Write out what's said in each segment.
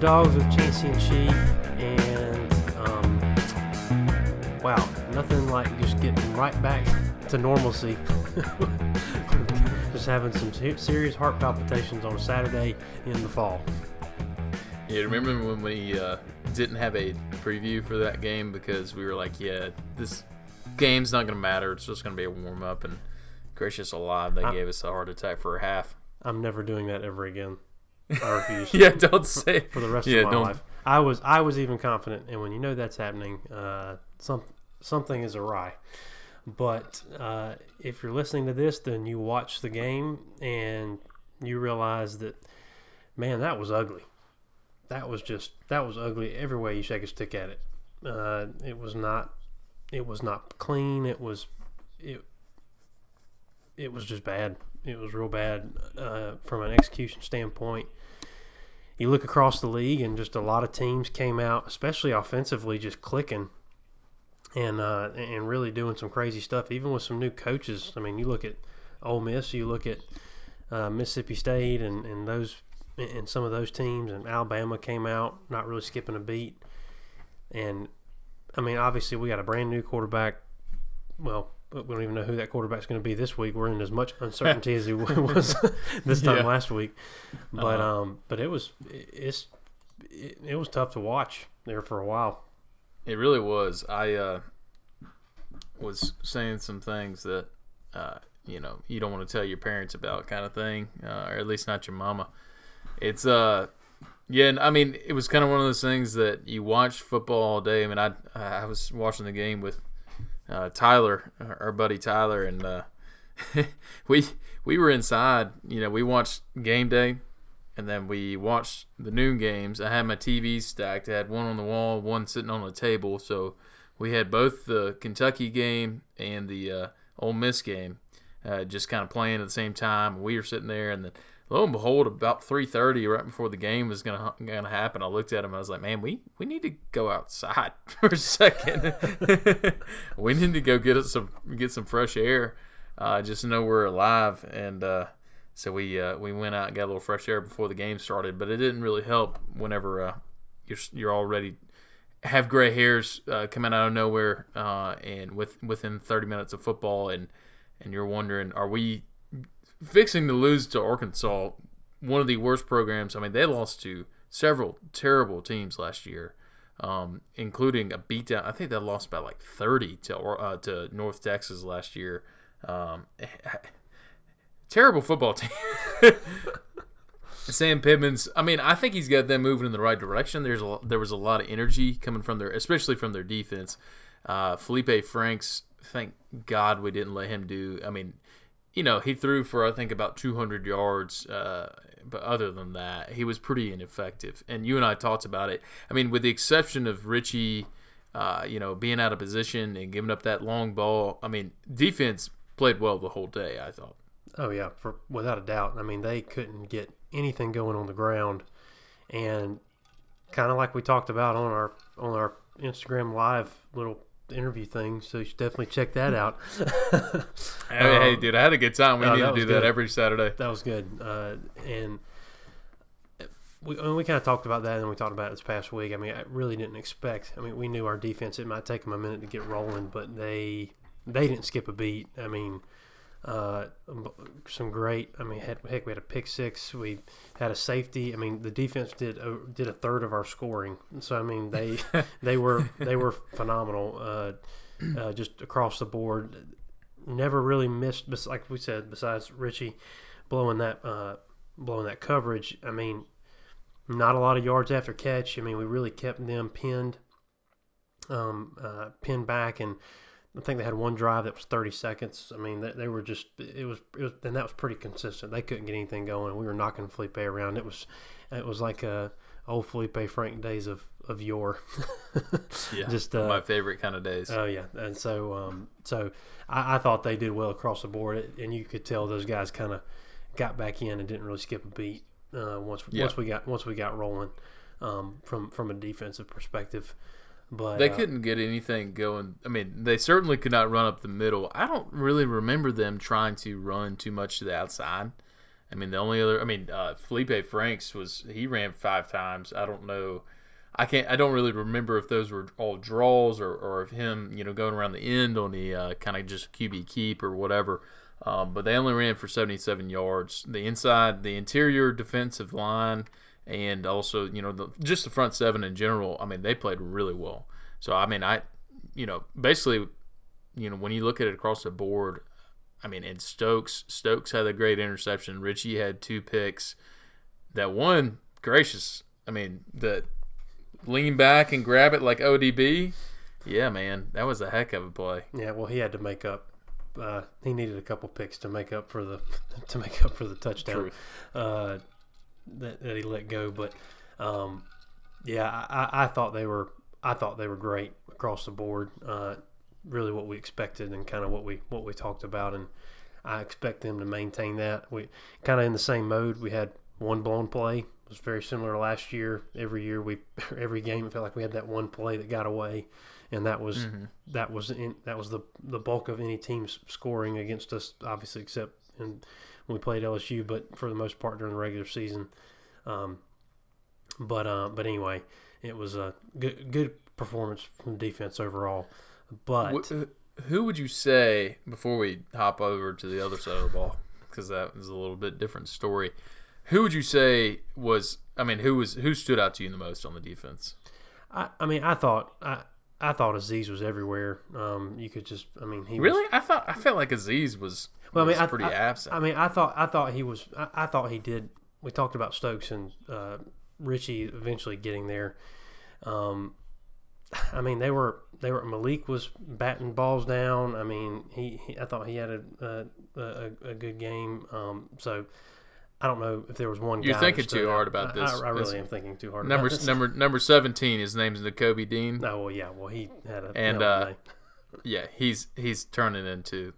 dogs of Chansey and Cheat, and um, wow, nothing like just getting right back to normalcy. just having some serious heart palpitations on a Saturday in the fall. Yeah, remember when we uh, didn't have a preview for that game because we were like, yeah, this game's not going to matter. It's just going to be a warm up. And gracious alive, they I- gave us a heart attack for a half. I'm never doing that ever again. I refuse. yeah, don't say for the rest yeah, of my don't- life. I was I was even confident, and when you know that's happening, uh, some something is awry. But uh, if you're listening to this, then you watch the game and you realize that, man, that was ugly. That was just that was ugly every way you shake a stick at it. Uh, it was not it was not clean. It was it it was just bad. It was real bad uh, from an execution standpoint you look across the league and just a lot of teams came out, especially offensively, just clicking and uh, and really doing some crazy stuff. Even with some new coaches, I mean, you look at Ole Miss, you look at uh, Mississippi State, and, and those and some of those teams, and Alabama came out not really skipping a beat. And I mean, obviously, we got a brand new quarterback. Well, we don't even know who that quarterback's going to be this week. We're in as much uncertainty as he was this time Yeah. last week. But Uh-huh. um, but it was it's it, it was tough to watch there for a while. It really was. I uh, was saying some things that uh, you know you don't want to tell your parents about, kind of thing, uh, or at least not your mama. It's uh, yeah. and I mean, it was kind of one of those things that you watch football all day. I mean, I I was watching the game with uh, Tyler, our buddy Tyler, and uh, we we were inside. You know, we watched game day, and then we watched the noon games. I had my TVs stacked. I had one on the wall, one sitting on the table. So we had both the Kentucky game and the uh, Ole Miss game, uh, just kind of playing at the same time. We were sitting there, and then lo and behold, about three thirty, right before the game was gonna gonna happen, I looked at him. I was like, "Man, we we need to go outside for a second. we need to go get us some get some fresh air, uh, just know we're alive." And uh, so we uh, we went out and got a little fresh air before the game started, but it didn't really help whenever uh, you're you're already have gray hairs uh, coming out of nowhere, uh, and with within 30 minutes of football, and and you're wondering, are we fixing to lose to Arkansas, one of the worst programs? I mean, they lost to several terrible teams last year, um, including a beatdown. I think they lost by like 30 to uh, to North Texas last year. Um, terrible football team. Sam Pittman's. I mean, I think he's got them moving in the right direction. There's a there was a lot of energy coming from their, especially from their defense. Uh, Felipe Franks. Thank God we didn't let him do. I mean, you know, he threw for I think about 200 yards. Uh, but other than that, he was pretty ineffective. And you and I talked about it. I mean, with the exception of Richie, uh, you know, being out of position and giving up that long ball. I mean, defense played well the whole day. I thought. Oh yeah, for without a doubt. I mean, they couldn't get anything going on the ground, and kind of like we talked about on our on our Instagram live little interview thing. So you should definitely check that out. Hey, hey, Um, dude, I had a good time. We no, need to do that good. every Saturday. That was good. Uh, and we, we kind of talked about that, and we talked about it this past week. I mean, I really didn't expect. I mean, we knew our defense. It might take them a minute to get rolling, but they they didn't skip a beat. I mean, uh, some great. I mean, heck, heck, we had a pick six. We had a safety. I mean, the defense did a, did a third of our scoring. So I mean, they they were they were phenomenal. Uh, uh, just across the board, never really missed. Like we said, besides Richie blowing that uh, blowing that coverage. I mean, not a lot of yards after catch. I mean, we really kept them pinned, um, uh, pinned back, and I think they had one drive that was 30 seconds. I mean, they, they were just it was, it was and that was pretty consistent. They couldn't get anything going. We were knocking Felipe around. It was it was like uh, old Felipe Frank days of of yore. Yeah, just uh, my favorite kind of days. Oh yeah, and so um, so I, I thought they did well across the board, and you could tell those guys kind of got back in and didn't really skip a beat uh, once Yeah. once we got once we got rolling um, from from a defensive perspective. But they uh, couldn't get anything going. I mean, they certainly could not run up the middle. I don't really remember them trying to run too much to the outside. I mean, the only other, I mean, uh, Felipe Franks was he ran five times. I don't know. I can't. I don't really remember if those were all draws or, or if him, you know, going around the end on the uh, kind of just QB keep or whatever. Um, but they only ran for 77 yards. The inside, the interior defensive line, and also you know the, just the front seven in general. I mean, they played really well. So I mean, I, you know, basically, you know, when you look at it across the board, I mean, and Stokes, Stokes had a great interception. Richie had two picks. That one, gracious, I mean, the lean back and grab it like ODB. Yeah, man, that was a heck of a play. Yeah, well, he had to make up. Uh, he needed a couple picks to make up for the to make up for the touchdown uh, that, that he let go. But um, yeah, I, I thought they were I thought they were great across the board. Uh, really, what we expected and kind of what we what we talked about, and I expect them to maintain that. We kind of in the same mode. We had one blown play. It was very similar to last year. Every year we every game it felt like we had that one play that got away, and that was mm-hmm. that was in, that was the the bulk of any team's scoring against us. Obviously, except in, we played LSU, but for the most part during the regular season. Um, but uh, but anyway, it was a good good performance from the defense overall. But who would you say before we hop over to the other side of the ball because that was a little bit different story? Who would you say was? I mean, who was who stood out to you the most on the defense? I, I mean, I thought I, I thought Azeez was everywhere. Um, you could just, I mean, he really. Was, I thought I felt like Azeez was. Well, was I mean, pretty I, absent. I mean, I thought I thought he was. I, I thought he did. We talked about Stokes and uh, Richie eventually getting there. Um, I mean, they were they were Malik was batting balls down. I mean, he, he I thought he had a a, a good game. Um, so I don't know if there was one. You're thinking too hard about this. I, I really am thinking too hard. Number number number seventeen. His name's Nakobe Dean. Oh well, yeah. Well, he had a and uh, yeah, he's he's turning into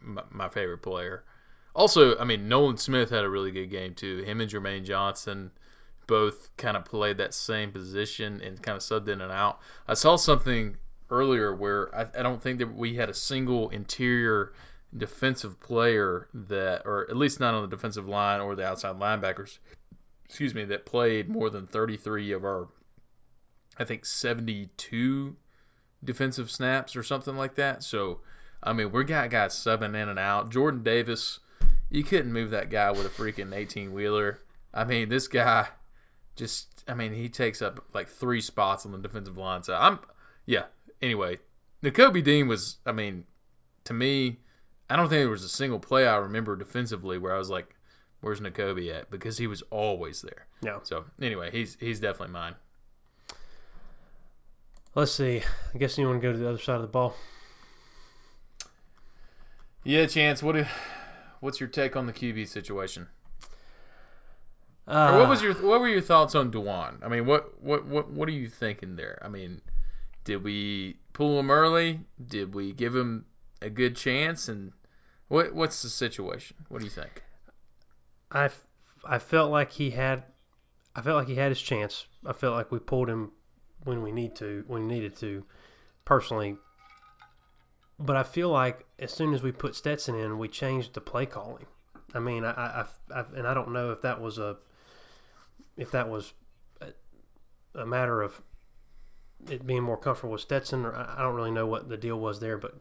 my, my favorite player. Also, I mean, Nolan Smith had a really good game too. Him and Jermaine Johnson both kind of played that same position and kind of subbed in and out. I saw something earlier where I, I don't think that we had a single interior defensive player that, or at least not on the defensive line or the outside linebackers, excuse me, that played more than 33 of our, I think, 72 defensive snaps or something like that. So, I mean, we got guys subbing in and out. Jordan Davis, you couldn't move that guy with a freaking 18 wheeler. I mean, this guy just I mean he takes up like three spots on the defensive line. So I'm yeah. Anyway, Nakobe Dean was I mean to me I don't think there was a single play I remember defensively where I was like, "Where's Nakobe at?" Because he was always there. Yeah. So anyway, he's he's definitely mine. Let's see. I guess you want to go to the other side of the ball. Yeah, Chance. What? what's your take on the QB situation? Uh, what was your what were your thoughts on Dawand? I mean, what what what what are you thinking there? I mean, did we pull him early? Did we give him a good chance? And what what's the situation? What do you think? I I felt like he had I felt like he had his chance. I felt like we pulled him when we need to when needed to. Personally, but I feel like as soon as we put Stetson in, we changed the play calling. I mean, I, I, I, and I don't know if that was a if that was a, a matter of it being more comfortable with Stetson, or I don't really know what the deal was there, but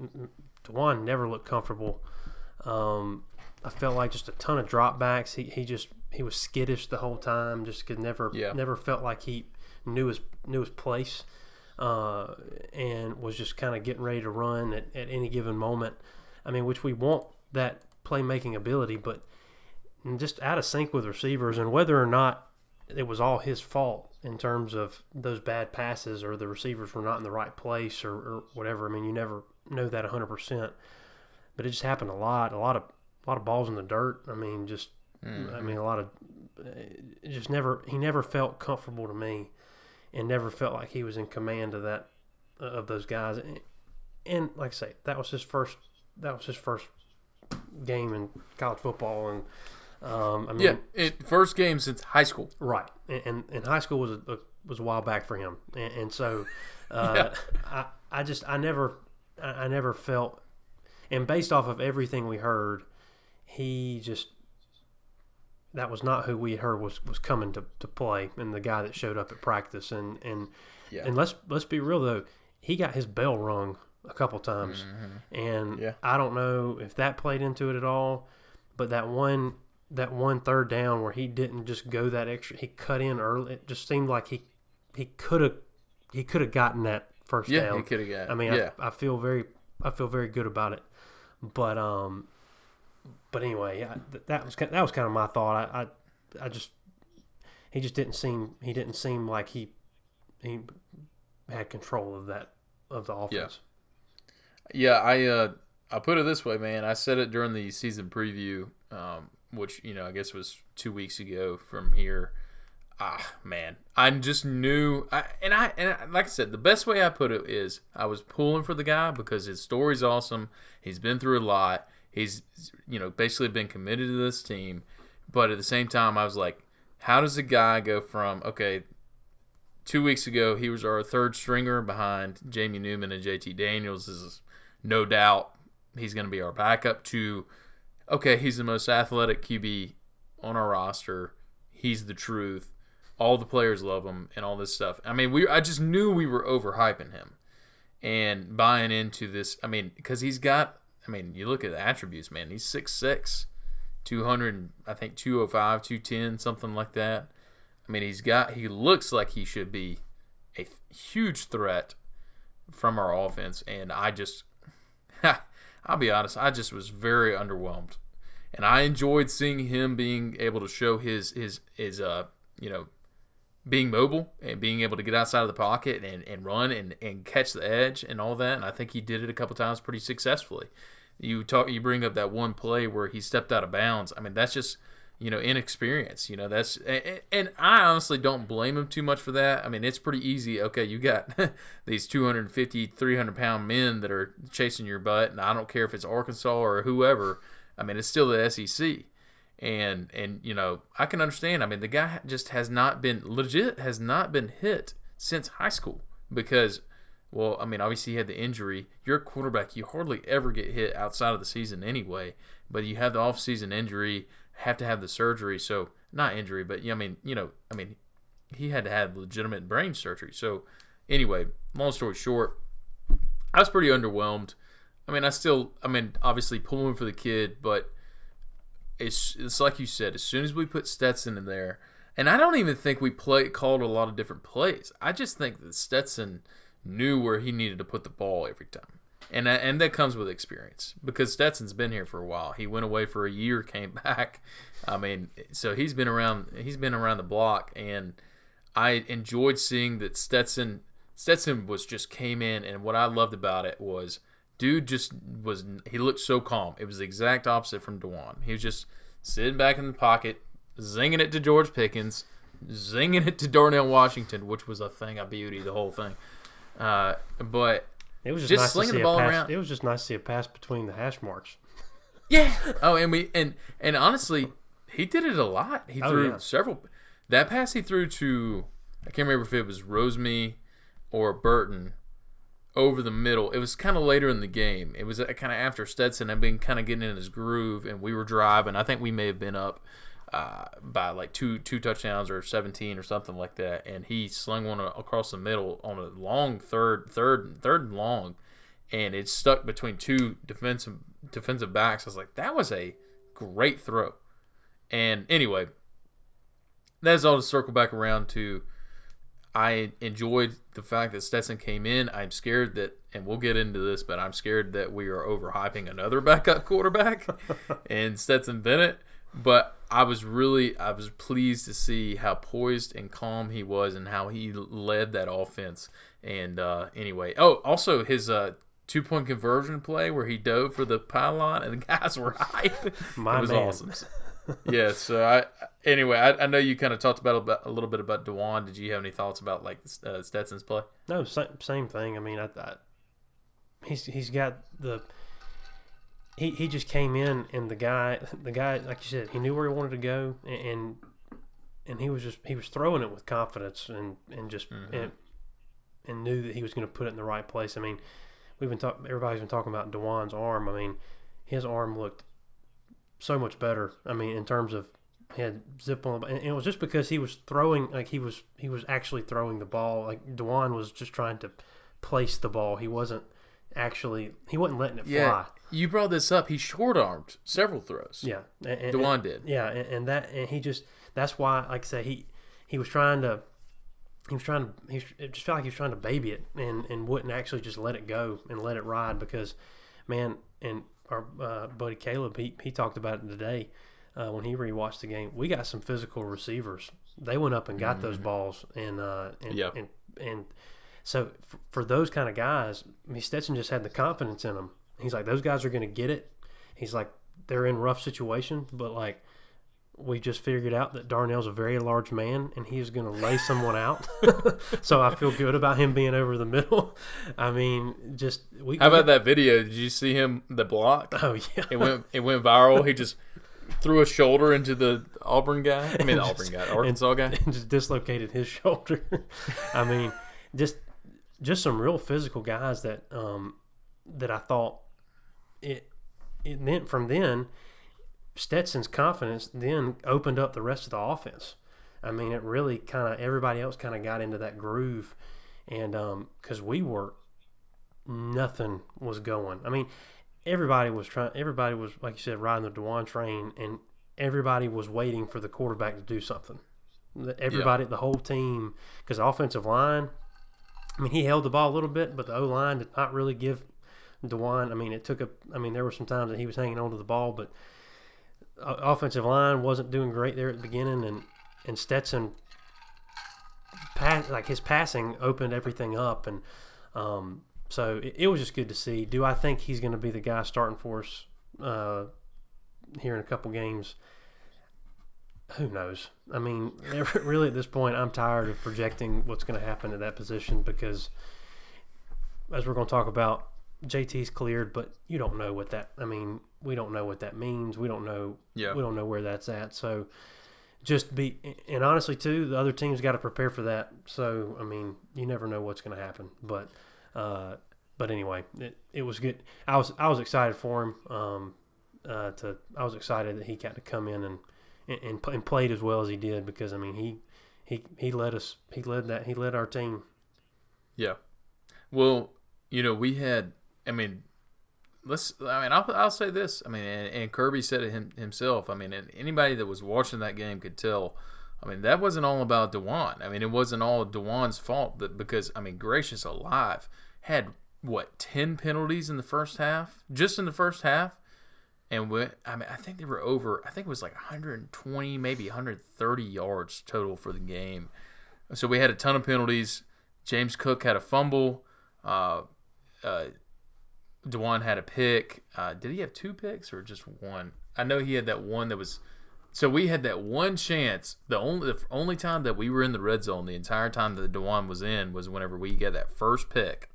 Dawand never looked comfortable. Um, I felt like just a ton of dropbacks. He, he just he was skittish the whole time. Just could never yeah. never felt like he knew his knew his place, uh, and was just kind of getting ready to run at, at any given moment. I mean, which we want that playmaking ability, but just out of sync with receivers, and whether or not it was all his fault in terms of those bad passes or the receivers were not in the right place or, or whatever. I mean, you never know that 100%, but it just happened a lot. A lot of a lot of balls in the dirt. I mean, just mm-hmm. I mean, a lot of it just never he never felt comfortable to me, and never felt like he was in command of that of those guys. And, and like I say, that was his first that was his first game in college football, and um, I mean, yeah, it, first game since high school. Right, and and, high school was a, was a while back for him, and, and so uh, yeah. I I just I never I never felt, and based off of everything we heard, he just that was not who we heard was, was coming to, to play, and the guy that showed up at practice. And and Yeah. and let's let's be real though, he got his bell rung a couple times, and Mm-hmm. Yeah. I don't know if that played into it at all. But that one that one third down where he didn't just go that extra, he cut in early. It just seemed like he he could have he could have gotten that first Yeah, down. he could have got. I mean, yeah, I, I feel very, I feel very good about it. But um, but anyway, I, th- that was ki- that was kind of my thought. I, I, I just he just didn't seem he didn't seem like he he had control of that of the offense. yeah. I uh, I put it this way, man. I said it during the season preview, um, which you know I guess was two weeks ago from here. Ah, man, I just knew, I, and I and I, like I said, the best way I put it is I was pulling for the guy because his story's awesome. He's been through a lot. He's you know basically been committed to this team, but at the same time, I was like, how does a guy go from okay, two weeks ago he was our third stringer behind Jamie Newman and JT Daniels. Is no doubt he's going to be our backup to okay he's the most athletic QB on our roster. He's the truth all the players love him and all this stuff. I mean we I just knew we were overhyping him and buying into this I mean because he's got I mean you look at the attributes man he's 6'6 200 I think 205 210 something like that. I mean, he's got he looks like he should be a huge threat from our offense, and I just, I'll be honest, I just was very underwhelmed, and I enjoyed seeing him being able to show his his his uh you know being mobile and being able to get outside of the pocket and, and run and, and catch the edge and all that, and I think he did it a couple times pretty successfully. You talk, you bring up that one play where he stepped out of bounds. I mean, that's just you know inexperience you know that's and, and i honestly don't blame him too much for that i mean it's pretty easy okay you got these 250 300 pound men that are chasing your butt and i don't care if it's arkansas or whoever i mean it's still the sec and and you know i can understand i mean the guy just has not been legit has not been hit since high school because well i mean obviously he had the injury you're a quarterback you hardly ever get hit outside of the season anyway but you have the off-season injury have to have the surgery. So not injury, but I mean, you know, I mean, he had to have legitimate brain surgery. So anyway, long story short, I was pretty underwhelmed. I mean, I still, I mean, obviously pulling for the kid, but it's it's like you said. As soon as we put Stetson in there, and I don't even think we play called a lot of different plays. I just think that Stetson knew where he needed to put the ball every time and uh, and that comes with experience because Stetson's been here for a while. He went away for a year, came back. I mean, so he's been around. He's been around the block, and I enjoyed seeing that Stetson. Stetson was just came in, and what I loved about it was, dude, just was he looked so calm. It was the exact opposite from D'Wan. He was just sitting back in the pocket, zinging it to George Pickens, zinging it to Darnell Washington, which was a thing of beauty, the whole thing. Uh, but It was just, Just nice slinging to see the ball a pass. around. It was just nice to see a pass between the hash marks. Yeah. Oh, and we and and honestly, he did it a lot. He Oh, threw yeah. several. That pass he threw to, I can't remember if it was Rosemy or Burton, over the middle. It was kind of later in the game. It was kind of after Stetson had been kind of getting in his groove, and we were driving. I think we may have been up uh, by like two two touchdowns or seventeen or something like that, and he slung one across the middle on a long third, third, third and long, and it stuck between two defensive defensive backs. I was like, that was a great throw. And anyway, that's all to circle back around to. I enjoyed the fact that Stetson came in. I'm scared that, and we'll get into this, but I'm scared that we are overhyping another backup quarterback and Stetson Bennett. But I was really, I was pleased to see how poised and calm he was and how he led that offense. And uh, anyway, oh, also his uh, two point conversion play where he dove for the pylon and the guys were hype. My it was man. awesome. Yeah. So I anyway, I, I know you kind of talked about, about a little bit about D'Wan. Did you have any thoughts about like uh, Stetson's play? No, same, same thing. I mean, I, I, he's he's got the. He, he just came in and the guy the guy like you said he knew where he wanted to go and and, he was just he was throwing it with confidence and and just and, and knew that he was going to put it in the right place. I mean, we've been talking everybody's been talking about D'Wan's arm. I mean, his arm looked so much better. I mean, in terms of he had zip on, and it was just because he was throwing like he was he was actually throwing the ball. Like D'Wan was just trying to place the ball. He wasn't actually he wasn't letting it Yeah, fly. you brought this up. He short armed several throws. Yeah, and, and- D'Wan did. Yeah, and, and that and he just that's why, like I said, he he was trying to he was trying to he it just felt like he was trying to baby it and and wouldn't actually just let it go and let it ride because man and our uh, buddy Caleb he he talked about it today uh, when he rewatched the game. We got some physical receivers. They went up and got those balls and uh and Yep. and and so for, for those kind of guys, I mean, Stetson just had the confidence in them. He's like, those guys are going to get it. He's like, they're in rough situation, but like, we just figured out that Darnell's a very large man and he's going to lay someone out. so I feel good about him being over the middle. I mean, just we. How about that video? Did you see him the block? Oh yeah. It went it went viral. He just threw a shoulder into the Auburn guy. I mean the Auburn guy, Arkansas guy. and just dislocated his shoulder. I mean, just just some real physical guys that um, that I thought it it meant from then. Stetson's confidence then opened up the rest of the offense. I mean, it really kind of everybody else kind of got into that groove, and um, because we were nothing was going. I mean, everybody was trying. Everybody was like you said, riding the D'Wan train, and everybody was waiting for the quarterback to do something. Everybody, the whole team, because offensive line. I mean, he held the ball a little bit, but the O line did not really give D'Wan. I mean, it took a. I mean, there were some times that he was hanging on to the ball, but offensive line wasn't doing great there at the beginning, and and Stetson, pass, like his passing opened everything up, and um, so it, it was just good to see. Do I think he's going to be the guy starting for us uh, here in a couple games? Who knows? I mean, really at this point, I'm tired of projecting what's going to happen at that position because, as we're going to talk about, JT's cleared, but you don't know what that. I mean, we don't know what that means. We don't know. Yeah. We don't know where that's at. So, just be and honestly too, the other team's got to prepare for that. So, I mean, you never know what's going to happen. But, uh, but anyway, it, it was good. I was I was excited for him. Um, uh, to I was excited that he got to come in and and, and, and played as well as he did because I mean he he he led us he led that he led our team. Yeah. Well, you know, we had. I mean, let's. I mean, I'll, I'll say this. I mean, and, and Kirby said it him, himself. I mean, and anybody that was watching that game could tell. I mean, that wasn't all about D'Wan. I mean, it wasn't all D'Wan's fault. That because I mean, gracious alive, had what ten penalties in the first half, just in the first half, and we, I mean, I think they were over. I think it was like 120, maybe 130 yards total for the game. So we had a ton of penalties. James Cook had a fumble. Uh, uh, D'Wan had a pick. Uh, did he have two picks or just one? I know he had that one that was. So we had that one chance. The only the only time that we were in the red zone the entire time that D'Wan was in was whenever we got that first pick,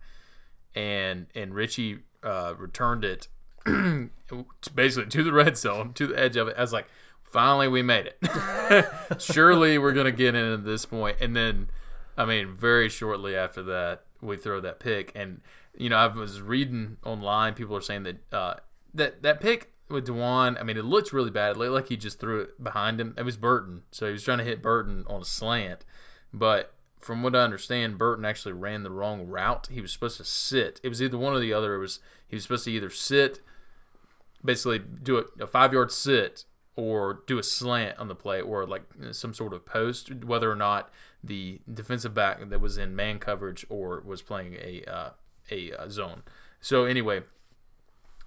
and and Richie uh, returned it basically to the red zone to the edge of it. I was like, finally we made it. Surely we're gonna get in at this point. point, and then I mean, very shortly after that, we throw that pick, and you know, I was reading online. People are saying that uh, that that pick with D'Wan. I mean, it looks really bad. It looked like he just threw it behind him. It was Burton, so he was trying to hit Burton on a slant. But from what I understand, Burton actually ran the wrong route. He was supposed to sit. It was either one or the other. It was he was supposed to either sit, basically do a, a five yard sit, or do a slant on the play, or like some sort of post. Whether or not the defensive back that was in man coverage or was playing a uh, a uh, zone. So anyway,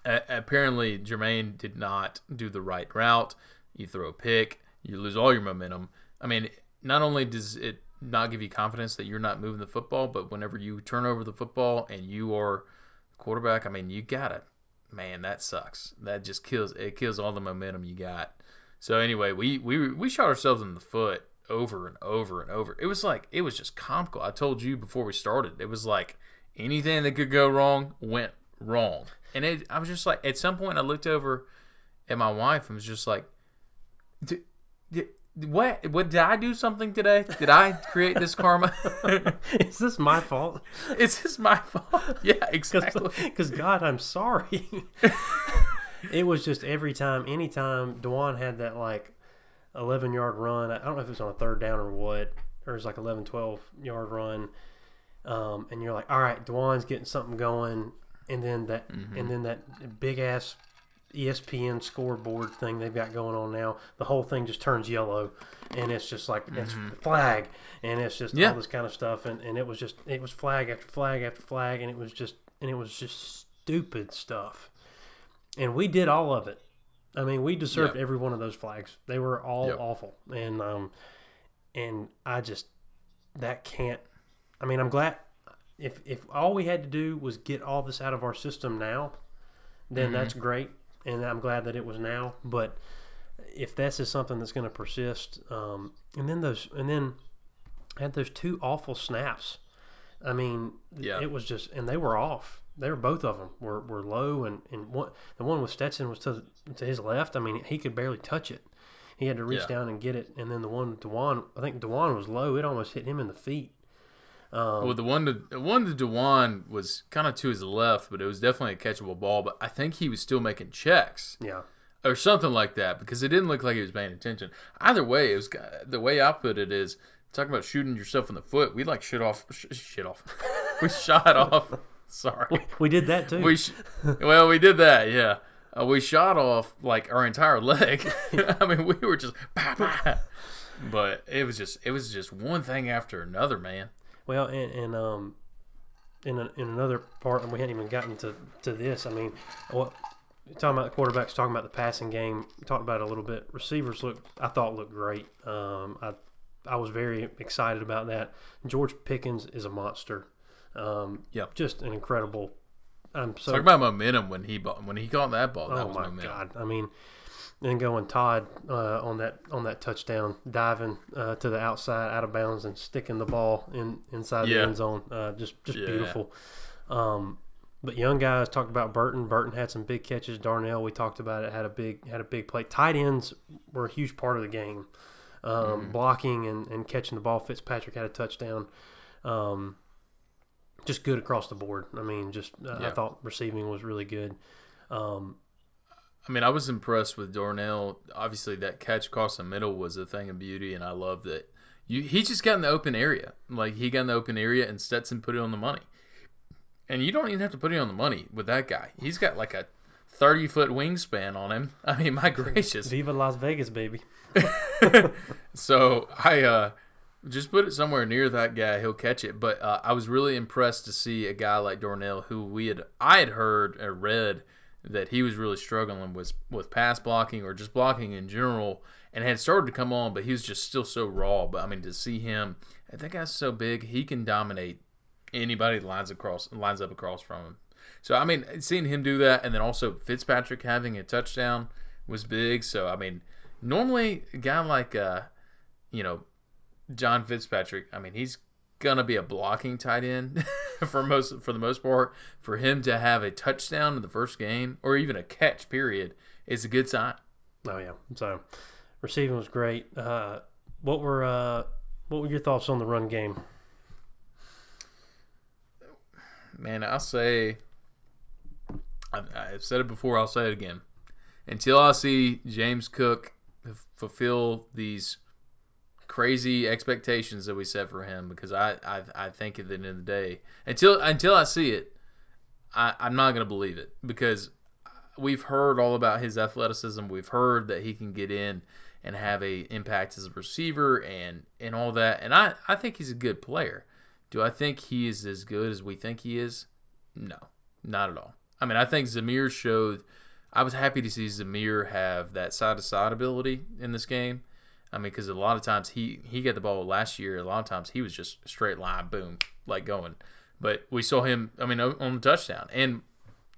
a- apparently Jermaine did not do the right route. You throw a pick, you lose all your momentum. I mean, not only does it not give you confidence that you're not moving the football, but whenever you turn over the football and you are quarterback, I mean, you gotta, man, that sucks. That just kills it kills all the momentum you got. So anyway, we we we shot ourselves in the foot over and over and over. It was like it was just comical. I told you before we started. It was like anything that could go wrong went wrong. And it, I was just like, at some point, I looked over at my wife and was just like, "Did- did- "What? What did I do something today? Did I create this karma? Is this my fault? Is this my fault? Yeah, exactly. Because God, I'm sorry. It was just every time, anytime D'Wan had that like, 11 yard run. I don't know if it was on a third down or what, or it was like 11, 12 yard run. Um, and you're like, all right, D'Wan's getting something going, and then that, Mm-hmm. and then that big ass ESPN scoreboard thing they've got going on now. The whole thing just turns yellow, and it's just like it's flag, and it's just Mm-hmm. Yeah. all this kind of stuff, and, and it was just it was flag after flag after flag, and it was just and it was just stupid stuff, and we did all of it. I mean, we deserved Yeah. every one of those flags. They were all Yep. awful, and um, and I just that can't. I mean, I'm glad if if all we had to do was get all this out of our system now, then that's great, and I'm glad that it was now. But if this is something that's going to persist, um, and then those and then had those two awful snaps. I mean, Yeah. it was just, and they were off. They were both of them were, were low, and, and one the one with Stetson was to to his left. I mean, he could barely touch it. He had to reach Yeah. down and get it, and then the one with D'Wan, I think D'Wan was low. It almost hit him in the feet. Um, well, the one to the one to D'Wan was kind of to his left, but it was definitely a catchable ball. But I think he was still making checks Yeah, or something like that because it didn't look like he was paying attention. Either way, it was the way I put it is talking about shooting yourself in the foot. We like shit off, sh- shit off. we shot off. Sorry. we did that too. We sh- well, we did that, yeah. Uh, we shot off like our entire leg. I mean, we were just, bah, bah. but it was just, it was just one thing after another, man. Well, and, and um, in a, in another part, and we hadn't even gotten to, to this. I mean, what talking about the quarterbacks, talking about the passing game, talked about it a little bit. Receivers look, I thought looked great. Um, I I was very excited about that. George Pickens is a monster. Um, Yep. just an incredible. I'm so Talk about momentum when he bought, when he caught that ball. That oh was my momentum. god! I mean, then going Todd uh, on that on that touchdown, diving uh, to the outside, out of bounds, and sticking the ball in inside the end zone. Uh, just just Yeah. beautiful. Um, but young guys talked about Burton. Burton had some big catches. Darnell, we talked about it, had a big had a big play. Tight ends were a huge part of the game. Um, Mm-hmm. Blocking and, and catching the ball. Fitzpatrick had a touchdown. Um, just good across the board. I mean, just uh, I thought receiving was really good. Um, I mean, I was impressed with Darnell. Obviously, that catch across the middle was a thing of beauty, and I love that. You, he just got in the open area. Like, he got in the open area, and Stetson put it on the money. And you don't even have to put it on the money with that guy. He's got like a 30 foot wingspan on him. I mean, my gracious. Viva Las Vegas, baby. So I uh, just put it somewhere near that guy. He'll catch it. But uh, I was really impressed to see a guy like Darnell, who we had I had heard or read that he was really struggling with with pass blocking or just blocking in general, and had started to come on, but he was just still so raw. But I mean, to see him, that guy's so big, he can dominate anybody that lines across lines up across from him. So I mean, seeing him do that, and then also Fitzpatrick having a touchdown was big. So I mean, normally a guy like uh, you know, John Fitzpatrick, I mean, he's gonna be a blocking tight end for most for the most part. For him to have a touchdown in the first game, or even a catch, period, is a good sign. Oh yeah. So receiving was great. Uh, what were uh, what were your thoughts on the run game? Man, I'll say, I've, I've said it before. I'll say it again. Until I see James Cook fulfill these crazy expectations that we set for him, because I, I, I think at the end of the day, until until I see it, I, I'm not gonna believe it because we've heard all about his athleticism. We've heard that he can get in and have a impact as a receiver and and all that. And I, I think he's a good player. Do I think he is as good as we think he is? No, not at all. I mean, I think Zamir showed. I was happy to see Zamir have that side to side ability in this game. I mean, because a lot of times he he got the ball last year. A lot of times he was just straight line, boom, like going. But we saw him. I mean, on the touchdown and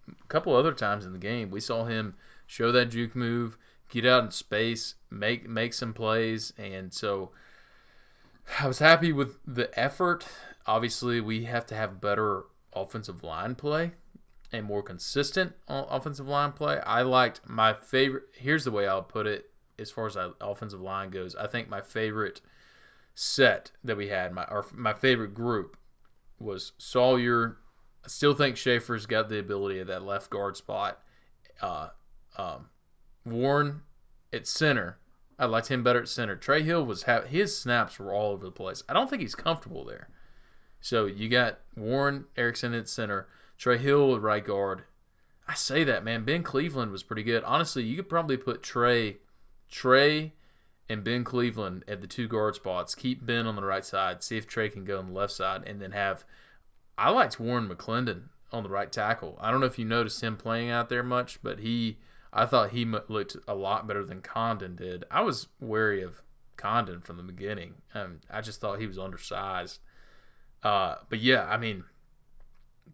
a couple other times in the game, we saw him show that juke move, get out in space, make make some plays, and so I was happy with the effort. Obviously, we have to have better offensive line play and more consistent offensive line play. I liked my favorite. Here's the way I'll put it as far as the offensive line goes. I think my favorite set that we had, my or my favorite group, was Salyer. I still think Shaffer's got the ability at that left guard spot. Uh, um, Warren at center I liked him better at center. Trey Hill was ha- his snaps were all over the place. I don't think he's comfortable there. So you got Warren Ericson at center, Trey Hill at right guard. I say that man. Ben Cleveland was pretty good. Honestly, you could probably put Trey, Trey, and Ben Cleveland at the two guard spots. Keep Ben on the right side. See if Trey can go on the left side, and then have. I liked Warren McClendon on the right tackle. I don't know if you noticed him playing out there much, but he I thought he looked a lot better than Condon did. I was wary of Condon from the beginning. Um, I just thought he was undersized. Uh, but yeah, I mean,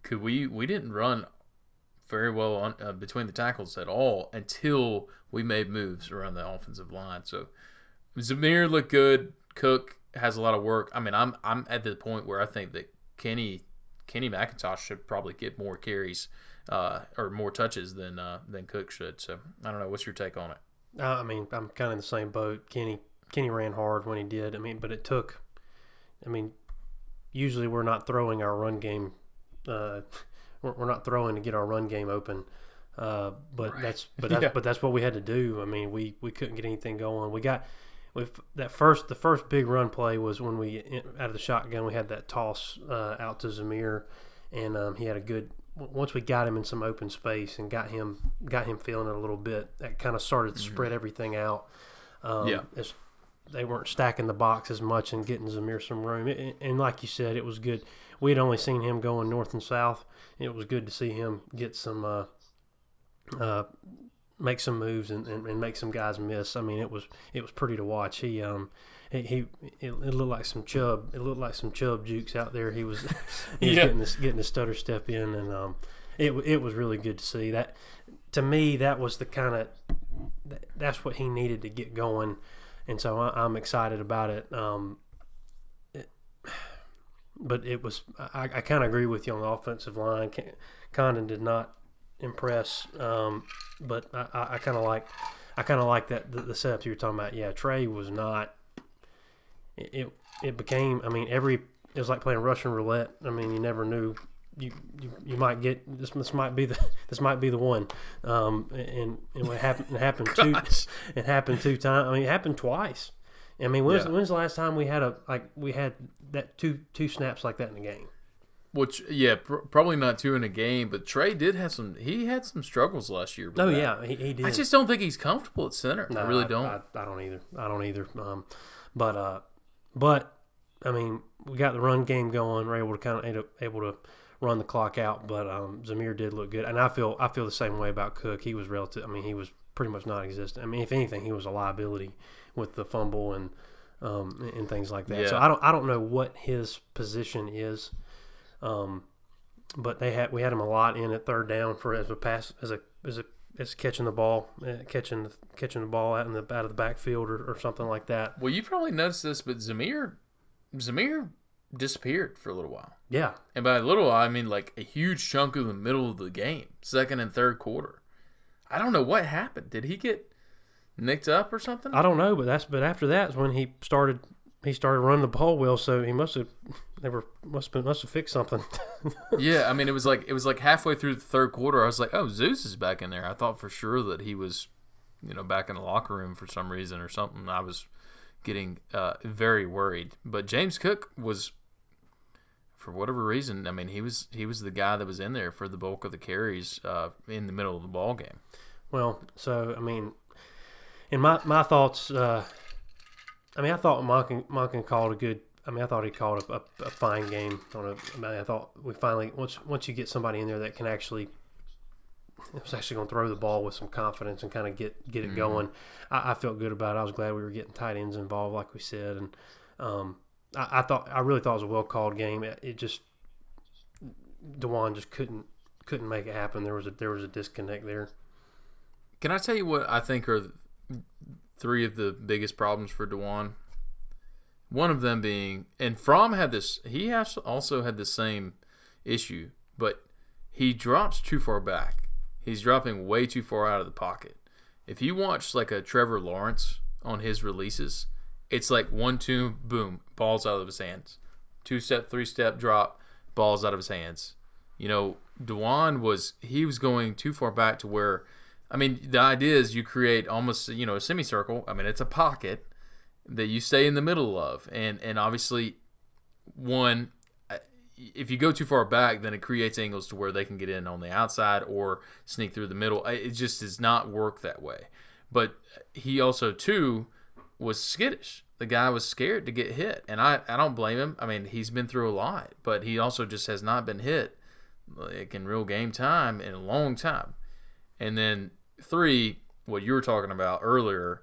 could we we didn't run very well on uh, between the tackles at all until we made moves around the offensive line. So Zamir looked good. Cook has a lot of work. I mean, I'm I'm at the point where I think that Kenny Kenny McIntosh should probably get more carries uh, or more touches than uh, than Cook should. So I don't know. What's your take on it? Uh, I mean, I'm kind of in the same boat. Kenny Kenny ran hard when he did. I mean, but it took. I mean, usually we're not throwing our run game. Uh, we're not throwing to get our run game open. Uh, but right. that's but that's yeah. but that's what we had to do. I mean, we we couldn't get anything going. We got with that first the first big run play was when we out of the shotgun we had that toss uh, out to Zamir, and um, he had a good once we got him in some open space and got him got him feeling it a little bit, that kind of started to mm-hmm. spread everything out. Um, yeah, as they weren't stacking the box as much and getting Zamir some room. It, and like you said, it was good. We had only seen him going north and south. It was good to see him get some, uh, uh, make some moves and, and, and, make some guys miss. I mean, it was it was pretty to watch. He um, he, he it, it, looked like some Chubb. It looked like some Chubb jukes out there. He was, he was yeah. getting this getting the stutter step in, and um, it it was really good to see that. To me, that was the kind of that's what he needed to get going, and so I, am excited about it. Um, but it was I, I kind of agree with you on the offensive line. Condon did not impress, um, but I, I, kind of like I kind of like that the, the setup you were talking about. Yeah, Trey was not it, it became. I mean, every it was like playing Russian roulette. I mean, you never knew you, you, you might get this. This might be the this might be the one. Um, and and what happened it happened two it happened two times. I mean, it happened twice. I mean, when's, yeah. when's the last time we had a like we had that two two snaps like that in a game? Which yeah, pr- probably not two in a game, but Trey did have some. He had some struggles last year. Oh that. yeah, he, he, did. I just don't think he's comfortable at center. No, I really don't. I, I, don't either. I don't either. Um, but uh, but I mean, we got the run game going. We're able to kind of able to run the clock out. But um, Zamir did look good, and I feel I feel the same way about Cook. He was relative. I mean, he was pretty much non-existent. I mean, if anything, he was a liability with the fumble and um, and things like that. Yeah. So I don't I don't know what his position is. Um, but they had we had him a lot in at third down for as a pass as a as a as catching the ball, uh, catching catching the ball out in the out of the backfield or, or something like that. Well, you probably noticed this, but Zamir Zamir disappeared for a little while. Yeah, and by a little while, I mean like a huge chunk of the middle of the game, second and third quarter. I don't know what happened. Did he get nicked up or something? I don't know, but that's but after that is when he started he started running the ball well, so he must have they were must have been, must have fixed something. yeah, I mean it was like it was like halfway through the third quarter. I was like, oh, Zeus is back in there. I thought for sure that he was, you know, back in the locker room for some reason or something. I was getting uh, very worried. But James Cook was, for whatever reason, I mean he was he was the guy that was in there for the bulk of the carries uh, in the middle of the ball game. Well, so I mean, in my my thoughts. Uh, I mean, I thought Monken, Monken called a good. I mean, I thought he called a, a, a fine game. On a, I, mean, I thought we finally once once you get somebody in there that can actually was actually going to throw the ball with some confidence and kind of get get it mm-hmm. going. I, I, felt good about it. I was glad we were getting tight ends involved, like we said, and um, I, I, thought I really thought it was a well called game. It, it, just D'Wan just couldn't couldn't make it happen. There was a there was a disconnect there. Can I tell you what I think are three of the biggest problems for D'Wan. One of them being, and Fromm had this. He has also had the same issue, but he drops too far back. He's dropping way too far out of the pocket. If you watch like a Trevor Lawrence on his releases, it's like one, two, boom, balls out of his hands. Two step, three step drop, balls out of his hands. You know, D'Wan was he was going too far back to where I mean, the idea is you create almost you know a semicircle. I mean, it's a pocket that you stay in the middle of, and and obviously, one, if you go too far back, then it creates angles to where they can get in on the outside or sneak through the middle. It just does not work that way. But he also too was skittish. The guy was scared to get hit, and I I don't blame him. I mean, he's been through a lot, but he also just has not been hit like in real game time in a long time. And then three, what you were talking about earlier,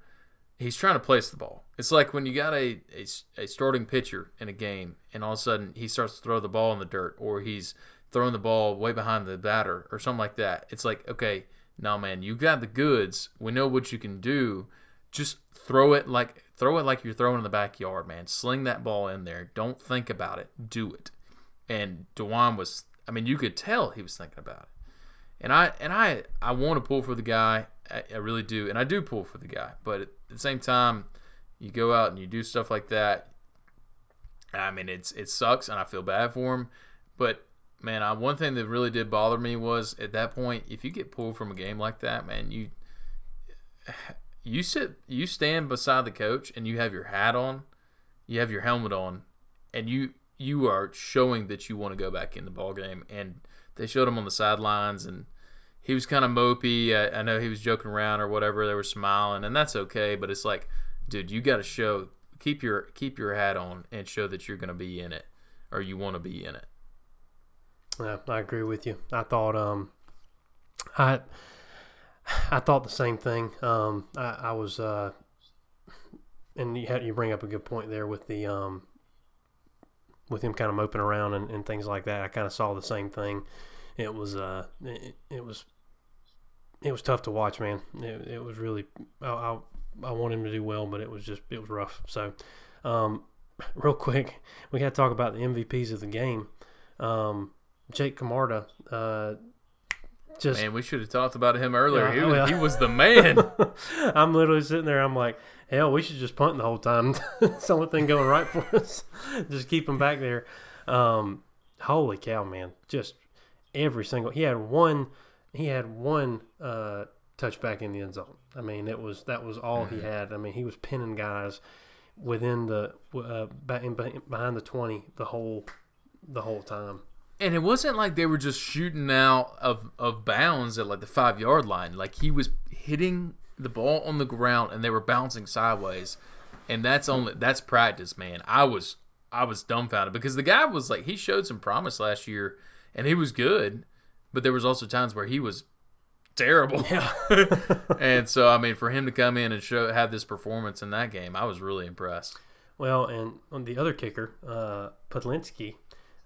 he's trying to place the ball. It's like when you got a, a, a, starting pitcher in a game and all of a sudden he starts to throw the ball in the dirt or he's throwing the ball way behind the batter or something like that. It's like, okay, now man, you got the goods. We know what you can do. Just throw it like throw it like you're throwing in the backyard, man. Sling that ball in there. Don't think about it. Do it. And D'Wan was I mean, you could tell he was thinking about it. And I and I I want to pull for the guy. I, I really do, and I do pull for the guy. But at the same time, you go out and you do stuff like that. I mean, it's it sucks, and I feel bad for him. But man, I, one thing that really did bother me was at that point, if you get pulled from a game like that, man, you you sit you stand beside the coach and you have your hat on, you have your helmet on, and you you are showing that you want to go back in the ball game. And they showed him on the sidelines, and he was kind of mopey. I, I, know he was joking around or whatever. They were smiling, and that's okay. But it's like, dude, you got to show keep your keep your hat on and show that you're going to be in it or you want to be in it. Yeah, I agree with you. I thought um, I I thought the same thing. Um, I, I was uh, and you had you bring up a good point there with the um with him kind of moping around and, and things like that. I kind of saw the same thing. It was uh, it, it was it was tough to watch, man. It, it was really I, I, I want him to do well, but it was just it was rough. So, um, real quick, we got to talk about the MVPs of the game. Um, Jake Camarda, uh, just man, we should have talked about him earlier. Yeah, he, was, well, he was the man. I'm literally sitting there. I'm like, hell, we should just punt the whole time. it's the only thing going right for us. just keep him back there. Um, holy cow, man! Just every single. He had one. He had one uh, touchback in the end zone. I mean, it was that was all mm-hmm. he had. I mean, he was pinning guys within the uh, behind the twenty the whole the whole time. And it wasn't like they were just shooting out of, of bounds at like the five yard line. Like he was hitting the ball on the ground and they were bouncing sideways. And that's only that's practice, man. I was I was dumbfounded because the guy was like he showed some promise last year and he was good, but there was also times where he was terrible. Yeah. and so I mean for him to come in and show have this performance in that game, I was really impressed. Well, and on the other kicker, uh Podlinski,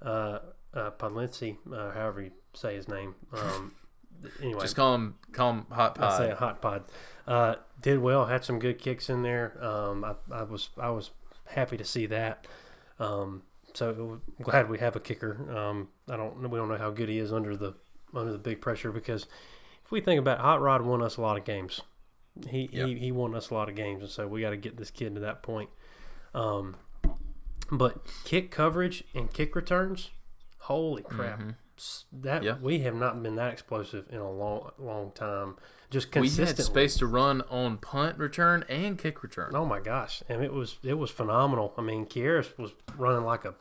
uh, uh Podlinski, uh, however you say his name, um, anyway, just call him call him Hot Pod. I say Hot Pod. Uh, did well, had some good kicks in there. Um, I, I was I was happy to see that. Um, so glad we have a kicker. Um, I don't we don't know how good he is under the under the big pressure because if we think about it, Hot Rod won us a lot of games. He yep. he, he won us a lot of games, and so we got to get this kid to that point. Um, but kick coverage and kick returns, holy crap! Mm-hmm that yeah. we have not been that explosive in a long long time. Just consistently. We had space to run on punt return and kick return. Oh my gosh, and it was it was phenomenal. I mean, Kearis was running like a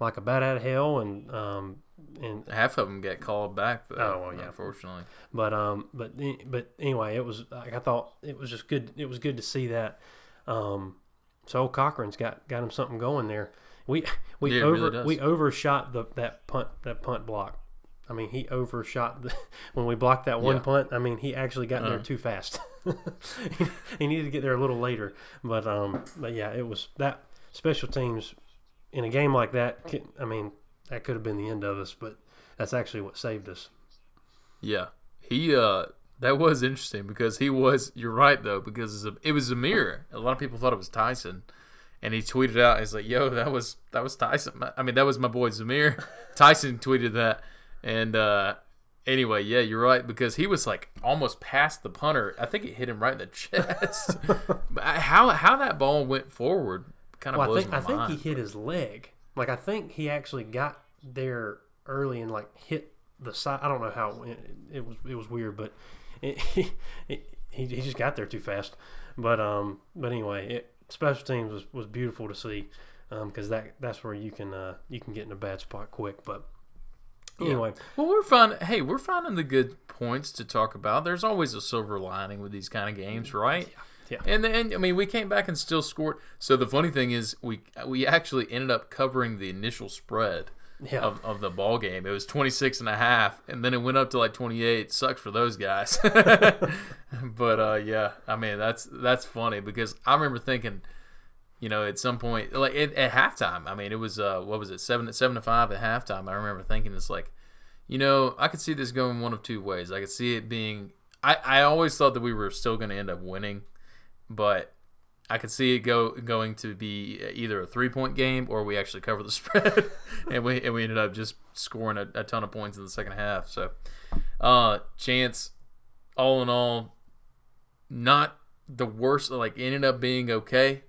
like a bat out of hell, and um and half of them get called back. Though, oh well, yeah, unfortunately. But um, but but anyway, it was like I thought it was just good. It was good to see that. Um, so Cochran's got got him something going there. We we yeah, over really we overshot the that punt that punt block. I mean, he overshot the, when we blocked that one yeah. punt. I mean, he actually got uh-huh. there too fast. he, he needed to get there a little later, but um, but yeah, it was that special teams in a game like that. I mean, that could have been the end of us, but that's actually what saved us. Yeah, he uh, that was interesting because he was. You're right though, because it was Zamir. A lot of people thought it was Tyson and he tweeted out, he's like, "Yo, that was that was Tyson. I mean, that was my boy Zamir." Tyson tweeted that, and uh, anyway, yeah, you're right because he was like almost past the punter. I think it hit him right in the chest. how how that ball went forward kind of well, blows I think, my I mind. think he hit his leg. Like I think he actually got there early and like hit the side. I don't know how it, it was. It was weird, but it, he, he he just got there too fast. But um, but anyway, it, special teams was, was beautiful to see because um, that that's where you can uh, you can get in a bad spot quick. But anyway, yeah. well, we're finding hey, we're finding the good points to talk about. There's always a silver lining with these kind of games, right? Yeah. Yeah. And then I mean we came back and still scored. So the funny thing is we we actually ended up covering the initial spread yeah. of, of the ball game. It was 26 and a half and then it went up to like 28. Sucks for those guys. but uh, yeah, I mean that's that's funny because I remember thinking you know, at some point, like at, at halftime, I mean, it was uh, what was it, seven seven to five at halftime. I remember thinking it's like, you know, I could see this going one of two ways. I could see it being, I I always thought that we were still going to end up winning, but I could see it go going to be either a three point game or we actually cover the spread, and we and we ended up just scoring a, a ton of points in the second half. So, uh, chance, all in all, not the worst. Like ended up being okay,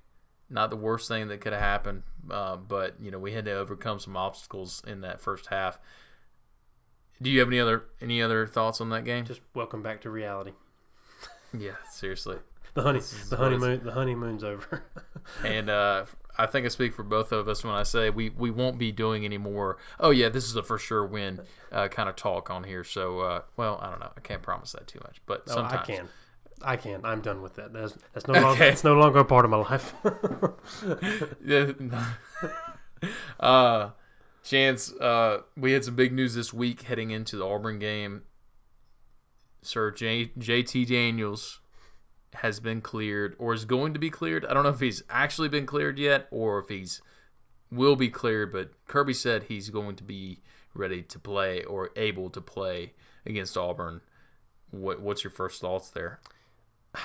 not the worst thing that could have happened. Uh, but you know we had to overcome some obstacles in that first half. Do you have any other any other thoughts on that game? Just welcome back to reality. yeah, seriously the honey the honeymoon the honeymoon's over. and uh, I think I speak for both of us when I say we, we won't be doing any more. Oh yeah, this is a for sure win uh, kind of talk on here. So uh, well, I don't know. I can't promise that too much, but sometimes I can. I can. I'm done with that. That's that's no longer okay. that's no longer a part of my life. yeah. uh, Chance, uh, we had some big news this week heading into the Auburn game. Sir J- JT Daniels has been cleared or is going to be cleared. I don't know if he's actually been cleared yet or if he's will be cleared, but Kirby said he's going to be ready to play or able to play against Auburn. What what's your first thoughts there?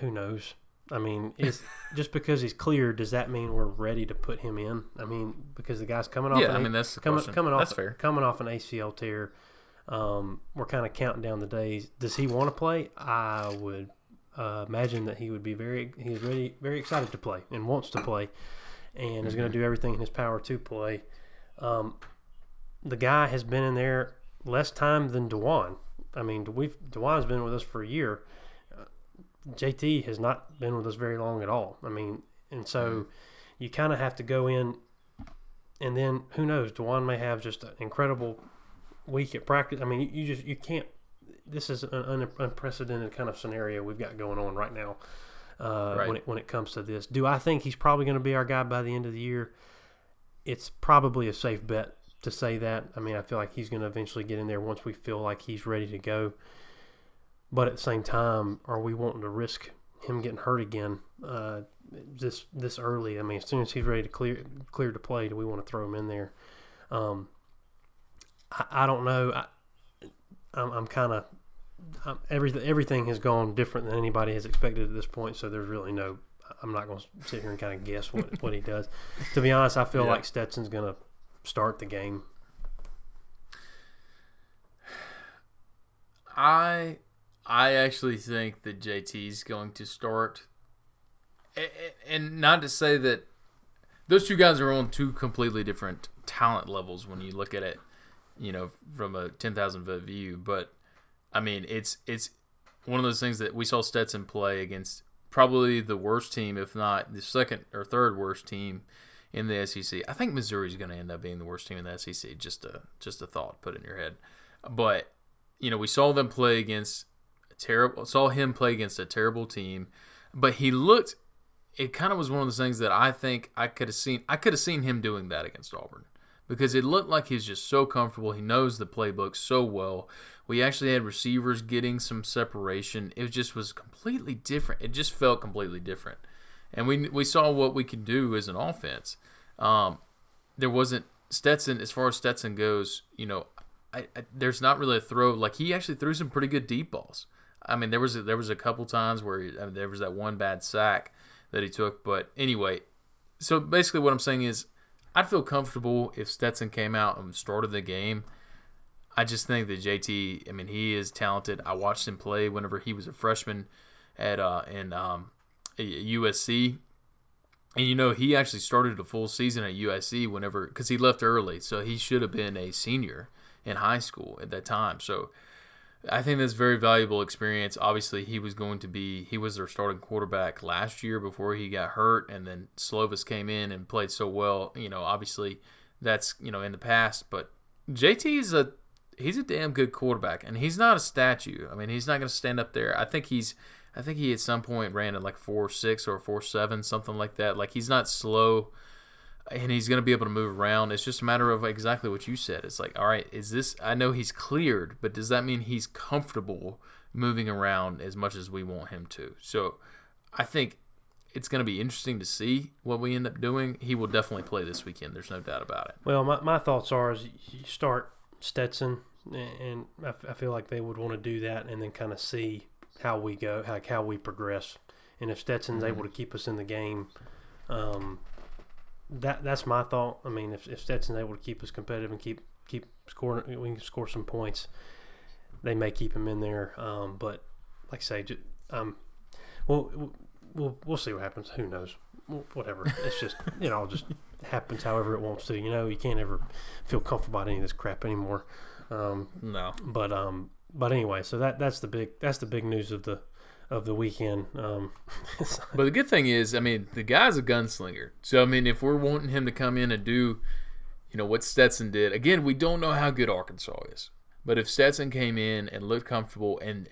Who knows? I mean, is just because he's cleared, does that mean we're ready to put him in? I mean, because the guy's coming off. Yeah, an, I mean that's coming question. coming off that's fair. coming off an ACL tear. Um, we're kind of counting down the days. Does he want to play? I would uh, imagine that he would be very he's ready very excited to play and wants to play and mm-hmm. is going to do everything in his power to play. Um, the guy has been in there less time than D'Wan. I mean, we've D'Wan's been with us for a year. Uh, JT has not been with us very long at all. I mean, and so mm-hmm. you kind of have to go in, and then who knows? D'Wan may have just an incredible week at practice. I mean, you just you can't this is an unprecedented kind of scenario we've got going on right now uh, right. when it when it comes to this. Do I think he's probably going to be our guy by the end of the year? It's probably a safe bet to say that. I mean, I feel like he's going to eventually get in there once we feel like he's ready to go. But at the same time, are we wanting to risk him getting hurt again uh, this this early? I mean, as soon as he's ready to clear clear to play, do we want to throw him in there? Um, I, I don't know. I, I'm, I'm kind of everything everything has gone different than anybody has expected at this point. So there's really no. I'm not going to sit here and kind of guess what, what he does. To be honest, I feel yeah. like Stetson's going to start the game. I I actually think that JT's going to start, and not to say that those two guys are on two completely different talent levels when you look at it you know, from a 10,000 foot view. But I mean, it's it's one of those things that we saw Stetson play against probably the worst team, if not the second or third worst team in the SEC. I think Missouri's going to end up being the worst team in the SEC. Just a just a thought, put in your head. But you know, we saw them play against terrible. Saw him play against a terrible team, but he looked. It kind of was one of those things that I think I could have seen. I could have seen him doing that against Auburn because it looked like he's just so comfortable. He knows the playbook so well. We actually had receivers getting some separation. It just was completely different. It just felt completely different. And we, we saw what we could do as an offense. Um, there wasn't Stetson, as far as Stetson goes, you know, I, I, there's not really a throw. Like, he actually threw some pretty good deep balls. I mean, there was a, there was a couple times where he, I mean, there was that one bad sack that he took. But anyway, so basically what I'm saying is I'd feel comfortable if Stetson came out and started the game. I just think that JT, I mean, he is talented. I watched him play whenever he was a freshman at uh, in um, USC, and you know he actually started a full season at USC whenever because he left early, so he should have been a senior in high school at that time. So I think that's very valuable experience. Obviously, he was going to be he was their starting quarterback last year before he got hurt, and then Slovis came in and played so well. You know, obviously that's you know in the past, but JT is a he's a damn good quarterback, and he's not a statue. I mean, he's not going to stand up there. I think he's I think he at some point ran at like four six or four seven, something like that. Like he's not slow and he's going to be able to move around. It's just a matter of exactly what you said. It's like, all right, is this? I know he's cleared, but does that mean he's comfortable moving around as much as we want him to? So, I think it's going to be interesting to see what we end up doing. He will definitely play this weekend. There's no doubt about it. Well, my, my thoughts are is you start Stetson, and I feel like they would want to do that, and then kind of see how we go, how how we progress, and if Stetson's mm-hmm. able to keep us in the game. Um, that that's my thought. I mean, if, if Stetson's able to keep us competitive and keep keep scoring, we can score some points. They may keep him in there, um, but like I say, just, um, we'll, we'll we'll see what happens. Who knows? Whatever. It's just you know, just happens however it wants to. You know, you can't ever feel comfortable about any of this crap anymore. Um, no. But um, but anyway, so that that's the big that's the big news of the of the weekend. Um, but the good thing is, I mean, the guy's a gunslinger. So I mean, if we're wanting him to come in and do, you know, what Stetson did, again, we don't know how good Arkansas is. But if Stetson came in and looked comfortable, and,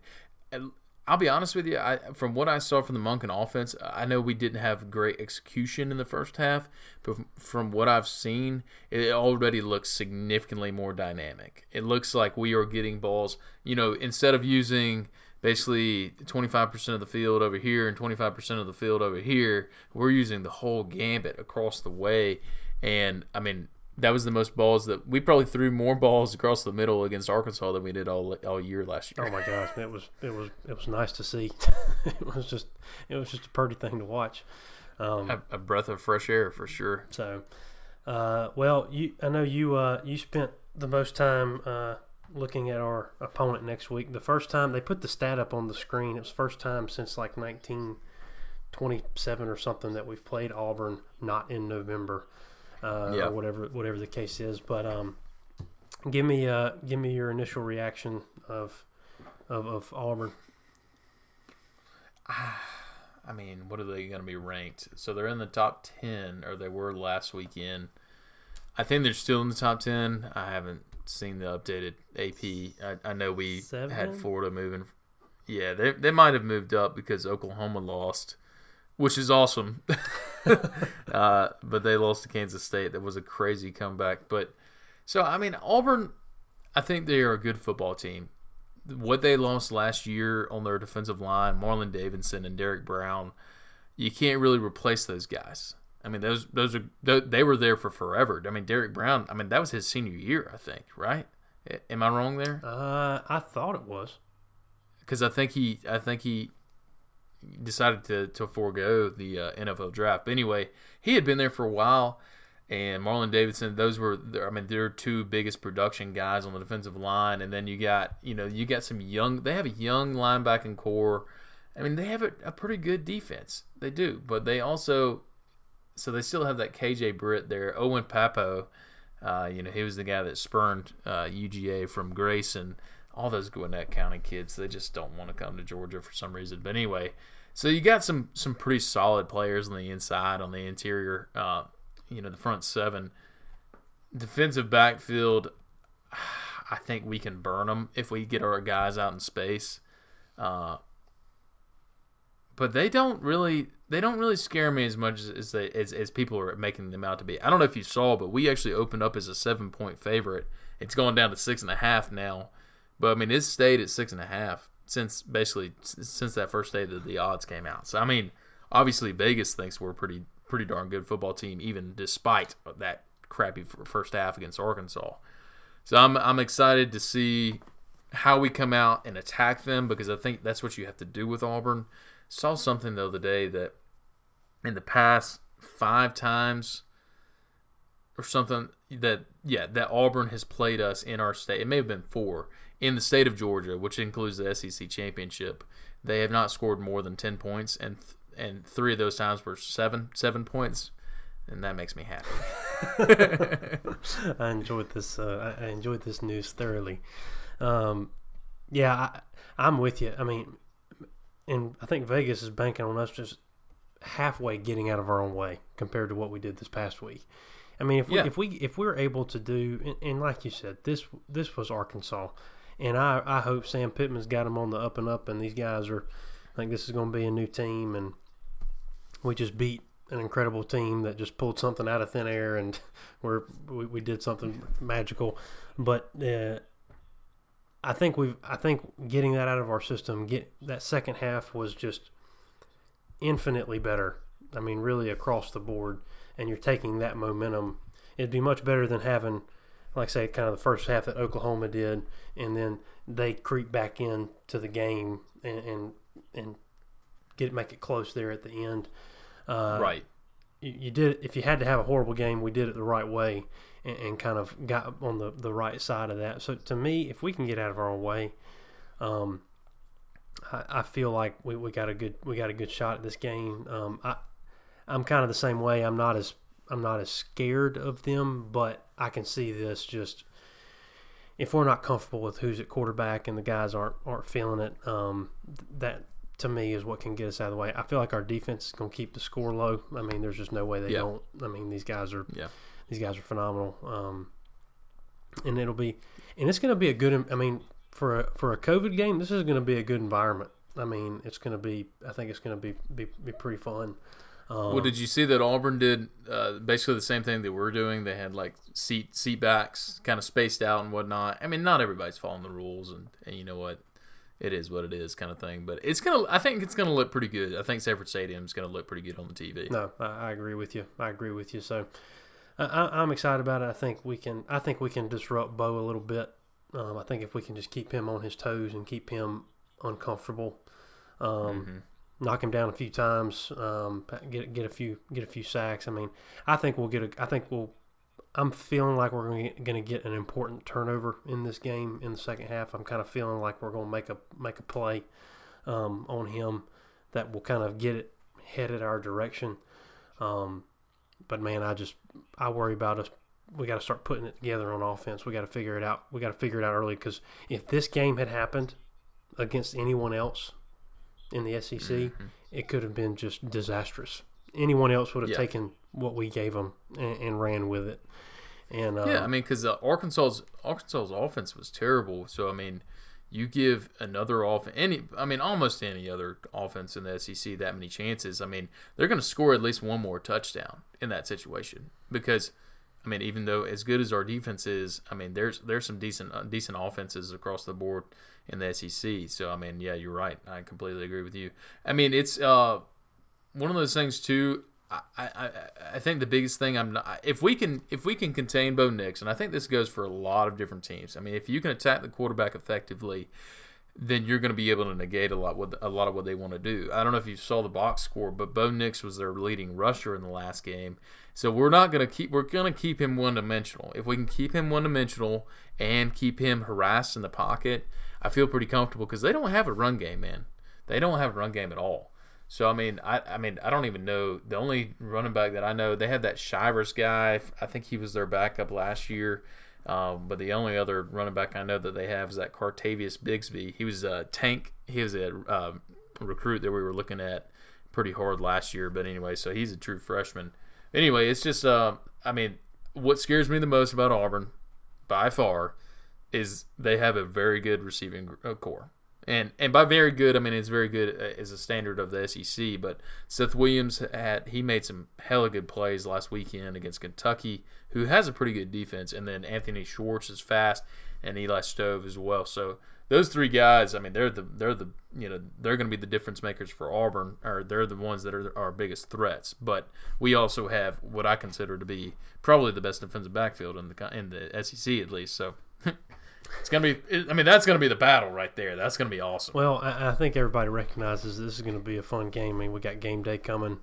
and I'll be honest with you, I, from what I saw from the Monken offense, I know we didn't have great execution in the first half, but from what I've seen, it already looks significantly more dynamic. It looks like we are getting balls, you know, instead of using basically 25% of the field over here and 25% of the field over here. We're using the whole gambit across the way. And I mean, that was the most balls that we probably threw more balls across the middle against Arkansas than we did all all year last year. Oh my gosh, it was it was it was nice to see. it was just it was just a pretty thing to watch. Um, a, a, breath of fresh air for sure. So, uh, well, you I know you uh, you spent the most time uh, looking at our opponent next week. The first time they put the stat up on the screen, it was first time since like 1927 or something that we've played Auburn not in November, uh, yeah. or whatever whatever the case is. But um, give me uh, give me your initial reaction of of, of Auburn. I mean, what are they going to be ranked? So they're in the top 10, or they were last weekend. I think they're still in the top 10. I haven't seen the updated AP. I, I know we Seven? had Florida moving. Yeah, they they might have moved up because Oklahoma lost, which is awesome. uh, but they lost to Kansas State. That was a crazy comeback. But so I mean Auburn, I think they are a good football team. What they lost last year on their defensive line, Marlon Davidson and Derrick Brown, you can't really replace those guys. I mean, those those are they were there for forever. I mean, Derrick Brown. I mean, that was his senior year, I think. Right? Am I wrong there? Uh, I thought it was. Because I think he, I think he decided to to forego the uh, NFL draft. But anyway, he had been there for a while, and Marlon Davidson. Those were, I mean, they're two biggest production guys on the defensive line. And then you got, you know, you got some young. They have a young linebacking core. I mean, they have a, a pretty good defense. They do, but they also so they still have that KJ Britt there. Owen Pappoe, uh, you know, he was the guy that spurned uh, UGA from Grayson. All those Gwinnett County kids, they just don't want to come to Georgia for some reason. But anyway, so you got some some pretty solid players on the inside, on the interior. Uh, you know, the front seven, defensive backfield. I think we can burn them if we get our guys out in space. Uh, but they don't really they don't really scare me as much as they as, as people are making them out to be. I don't know if you saw, but we actually opened up as a seven point favorite. It's gone down to six and a half now, but I mean it's stayed at six and a half since basically since that first day that the odds came out. So I mean, obviously Vegas thinks we're pretty pretty darn good football team, even despite that crappy first half against Arkansas. So I'm I'm excited to see how we come out and attack them because I think that's what you have to do with Auburn. Saw something the other day that in the past five times or something that yeah that Auburn has played us in our state. It may have been four in the state of Georgia, which includes the SEC championship. They have not scored more than ten points, and and three of those times were seven seven points, and that makes me happy. I enjoyed this. Uh, I enjoyed this news thoroughly. Um, Yeah, I, I'm with you. I mean, and I think Vegas is banking on us just halfway getting out of our own way compared to what we did this past week. I mean, if we, Yeah. if we if we're able to do, and, and like you said, this this was Arkansas, and I I hope Sam Pittman's got them on the up and up, and these guys are, I think this is going to be a new team, and we just beat an incredible team that just pulled something out of thin air, and we're we, we did something magical, but. Uh, I think we've. I think getting that out of our system, get that second half was just infinitely better. I mean, really across the board, and you're taking that momentum. It'd be much better than having, like I say, kind of the first half that Oklahoma did, and then they creep back in to the game and and, and get make it close there at the end. Uh, right. you, you did if you had to have a horrible game, we did it the right way and, and kind of got on the, the right side of that. So to me, if we can get out of our own way, um, I, I feel like we, we got a good we got a good shot at this game. Um, I I'm kind of the same way. I'm not as I'm not as scared of them, but I can see this just if we're not comfortable with who's at quarterback and the guys aren't aren't feeling it, um, that to me is what can get us out of the way. I feel like our defense is going to keep the score low. I mean, there's just no way they Yeah. don't. I mean, these guys are Yeah. these guys are phenomenal, um, and it'll be and it's going to be a good. I mean, for a for a COVID game, this is going to be a good environment. I mean, it's going to be. I think it's going to be, be be pretty fun. Um, Well, did you see that Auburn did uh, basically the same thing that we're doing? They had like seat seat backs kind of spaced out and whatnot. I mean, not everybody's following the rules, and, and you know what, it is what it is, kind of thing. But it's gonna, I think it's gonna look pretty good. I think Sanford Stadium's gonna look pretty good on the TV. No, I, I agree with you. I agree with you. So I, I, I'm excited about it. I think we can. I think we can disrupt Bo a little bit. Um, I think if we can just keep him on his toes and keep him uncomfortable, um, Mhm. knock him down a few times, um, get get a few get a few sacks. I mean, I think we'll get a. I think we'll. I'm feeling like we're going to get an important turnover in this game in the second half. I'm kind of feeling like we're going to make a make a play um, on him that will kind of get it headed our direction. Um, but man, I just I worry about us. We got to start putting it together on offense. We got to figure it out. We got to figure it out early because if this game had happened against anyone else in the SEC, Mhm. it could have been just disastrous. Anyone else would have Yeah. taken what we gave them and, and ran with it. And uh, Yeah, I mean, because uh, Arkansas's Arkansas's offense was terrible. So I mean, you give another off any, I mean, almost any other offense in the SEC that many chances. I mean, they're going to score at least one more touchdown in that situation because. I mean, even though as good as our defense is, I mean, there's there's some decent uh, decent offenses across the board in the SEC. So I mean, yeah, you're right. I completely agree with you. I mean, it's uh, one of those things too. I, I, I think the biggest thing I'm not if we can if we can contain Bo Nix, and I think this goes for a lot of different teams. I mean, if you can attack the quarterback effectively, then you're going to be able to negate a lot what a lot of what they want to do. I don't know if you saw the box score, but Bo Nix was their leading rusher in the last game. So we're not going to keep we're going to keep him one dimensional. If we can keep him one dimensional and keep him harassed in the pocket, I feel pretty comfortable because they don't have a run game, man. They don't have a run game at all. So I mean, I I mean, I don't even know the only running back that I know. They had that Shivers guy. I think he was their backup last year. Um, but the only other running back I know that they have is that Cartavious Bigsby. He was a tank. He was a uh, recruit that we were looking at pretty hard last year. But anyway, so he's a true freshman. Anyway, it's just uh, I mean, what scares me the most about Auburn, by far, is they have a very good receiving uh, core. And and by very good, I mean it's very good uh, as a standard of the SEC. But Seth Williams had he made some hella good plays last weekend against Kentucky, who has a pretty good defense. And then Anthony Schwartz is fast, and Eli Stove as well. So those three guys, I mean, they're the they're the you know they're going to be the difference makers for Auburn, or they're the ones that are our biggest threats. But we also have what I consider to be probably the best defensive backfield in the in the SEC at least. So. It's gonna be. I mean, that's gonna be the battle right there. That's gonna be awesome. Well, I, I think everybody recognizes this is going to be a fun game. I mean, we got game day coming.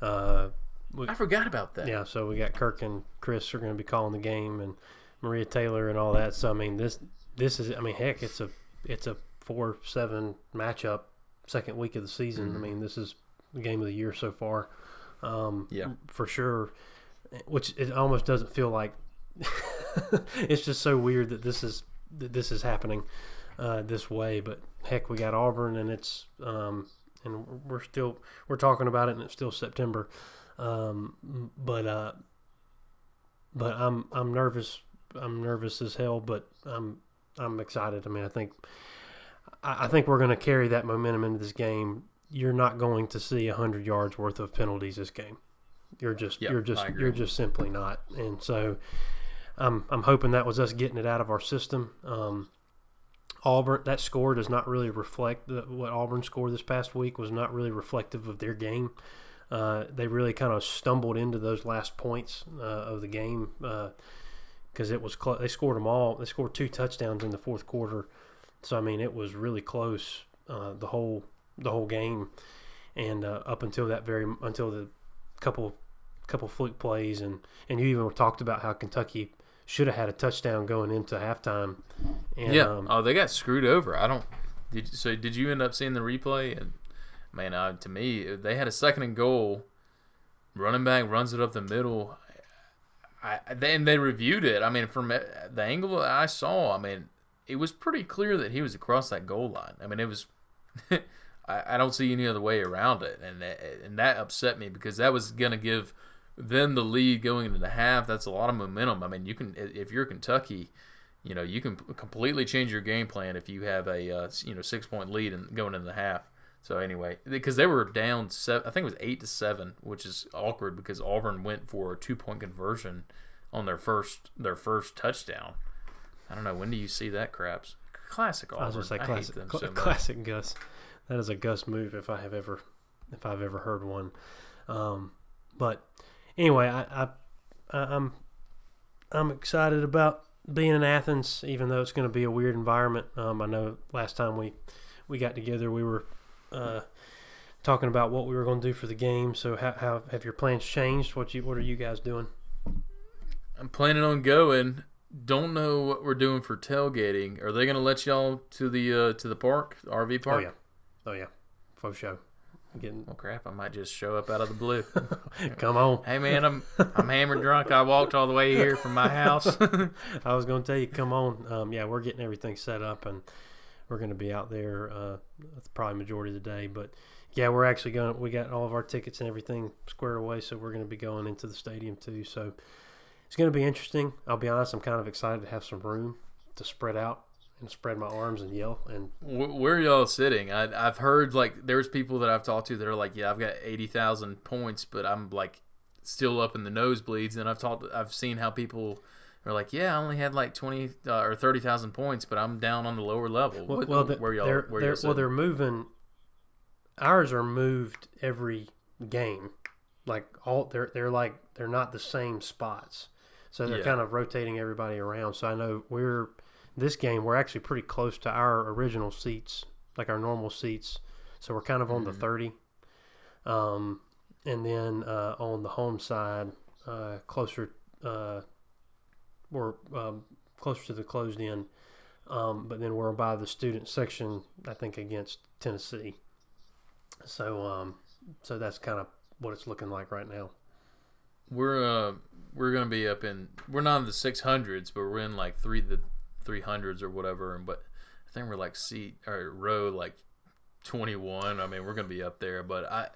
Uh, we, I forgot about that. yeah, so we got Kirk and Chris are going to be calling the game, and Maria Taylor and all that. So I mean, this this is. I mean, heck, it's a it's a four seven matchup, second week of the season. Mm-hmm. I mean, this is the game of the year so far. Um, Yeah. for sure. Which it almost doesn't feel like. it's just so weird that this is that this is happening uh, this way. But heck, we got Auburn, and it's um, and we're still we're talking about it, and it's still September. Um, but uh, but I'm I'm nervous. I'm nervous as hell, but I'm I'm excited. I mean, I think I, I think we're going to carry that momentum into this game. You're not going to see hundred yards worth of penalties this game. You're just Yep, you're just you're just simply not. And so I'm I'm hoping that was us getting it out of our system. Um, Auburn that score does not really reflect the, what Auburn scored this past week was not really reflective of their game. Uh, they really kind of stumbled into those last points uh, of the game because it was clo- they scored them all. They scored two touchdowns in the fourth quarter, so I mean it was really close uh, the whole the whole game, and uh, up until that very until the couple couple fluke plays and and you even talked about how Kentucky should have had a touchdown going into halftime. And, yeah. um, oh, they got screwed over. I don't. Did so? Did you end up seeing the replay? And man, uh, to me, they had a second and goal. Running back runs it up the middle. I then they reviewed it. I mean, from the angle that I saw, I mean, it was pretty clear that he was across that goal line. I mean, it was. I, I don't see any other way around it, and that, and that upset me because that was gonna give them the lead going into the half. That's a lot of momentum. I mean, you can if you're Kentucky, you know you can completely change your game plan if you have a uh, you know six point lead and going into the half. So anyway, because they were down seven, I think it was eight to seven, which is awkward because Auburn went for a two point conversion on their first their first touchdown. I don't know when do you see that craps? Classic Auburn. I was gonna say classic, hate them cl- so much. classic Gus. That is a Gus move if I have ever, if I've ever heard one. Um, but anyway, I, I, I, I'm, I'm excited about being in Athens, even though it's going to be a weird environment. Um, I know last time we, we got together, we were, uh, talking about what we were going to do for the game. So how, how have your plans changed? What you, what are you guys doing? I'm planning on going. Don't know what we're doing for tailgating. Are they going to let y'all to the uh, to the park, the RV park? Oh yeah, oh yeah, faux show. Getting, Well, crap! I might just show up out of the blue. come on. hey, man, I'm I'm hammered drunk. I walked all the way here from my house. I was going to tell you, come on. Um, yeah, we're getting everything set up, and we're going to be out there uh, probably majority of the day. But yeah, we're actually going. We got all of our tickets and everything squared away, so we're going to be going into the stadium too. So it's going to be interesting. I'll be honest. I'm kind of excited to have some room to spread out and spread my arms and yell. And Where are y'all sitting? I, I've heard like there's people that I've talked to that are like, yeah, I've got eighty thousand points, but I'm like still up in the nosebleeds. And I've talked, I've seen how people are like, yeah, I only had like twenty uh, or thirty thousand points, but I'm down on the lower level. well, What- well, the, where y'all? they're, where they're, well, they're moving. Ours are moved every game. Like all, they're they're like they're not the same spots. So they're Yeah. kind of rotating everybody around. So I know we're this game we're actually pretty close to our original seats, like our normal seats. So we're kind of on the Mhm. thirty. Um, and then uh, on the home side, uh, closer, uh, we're um, closer to the closed end. Um, but then we're by the student section, I think, against Tennessee. So, um, so that's kind of what it's looking like right now. We're uh we're gonna be up in we're not in the six hundreds, but we're in like three the three hundreds or whatever. And but I think we're like seat or row like twenty one. I mean, we're gonna be up there. But I,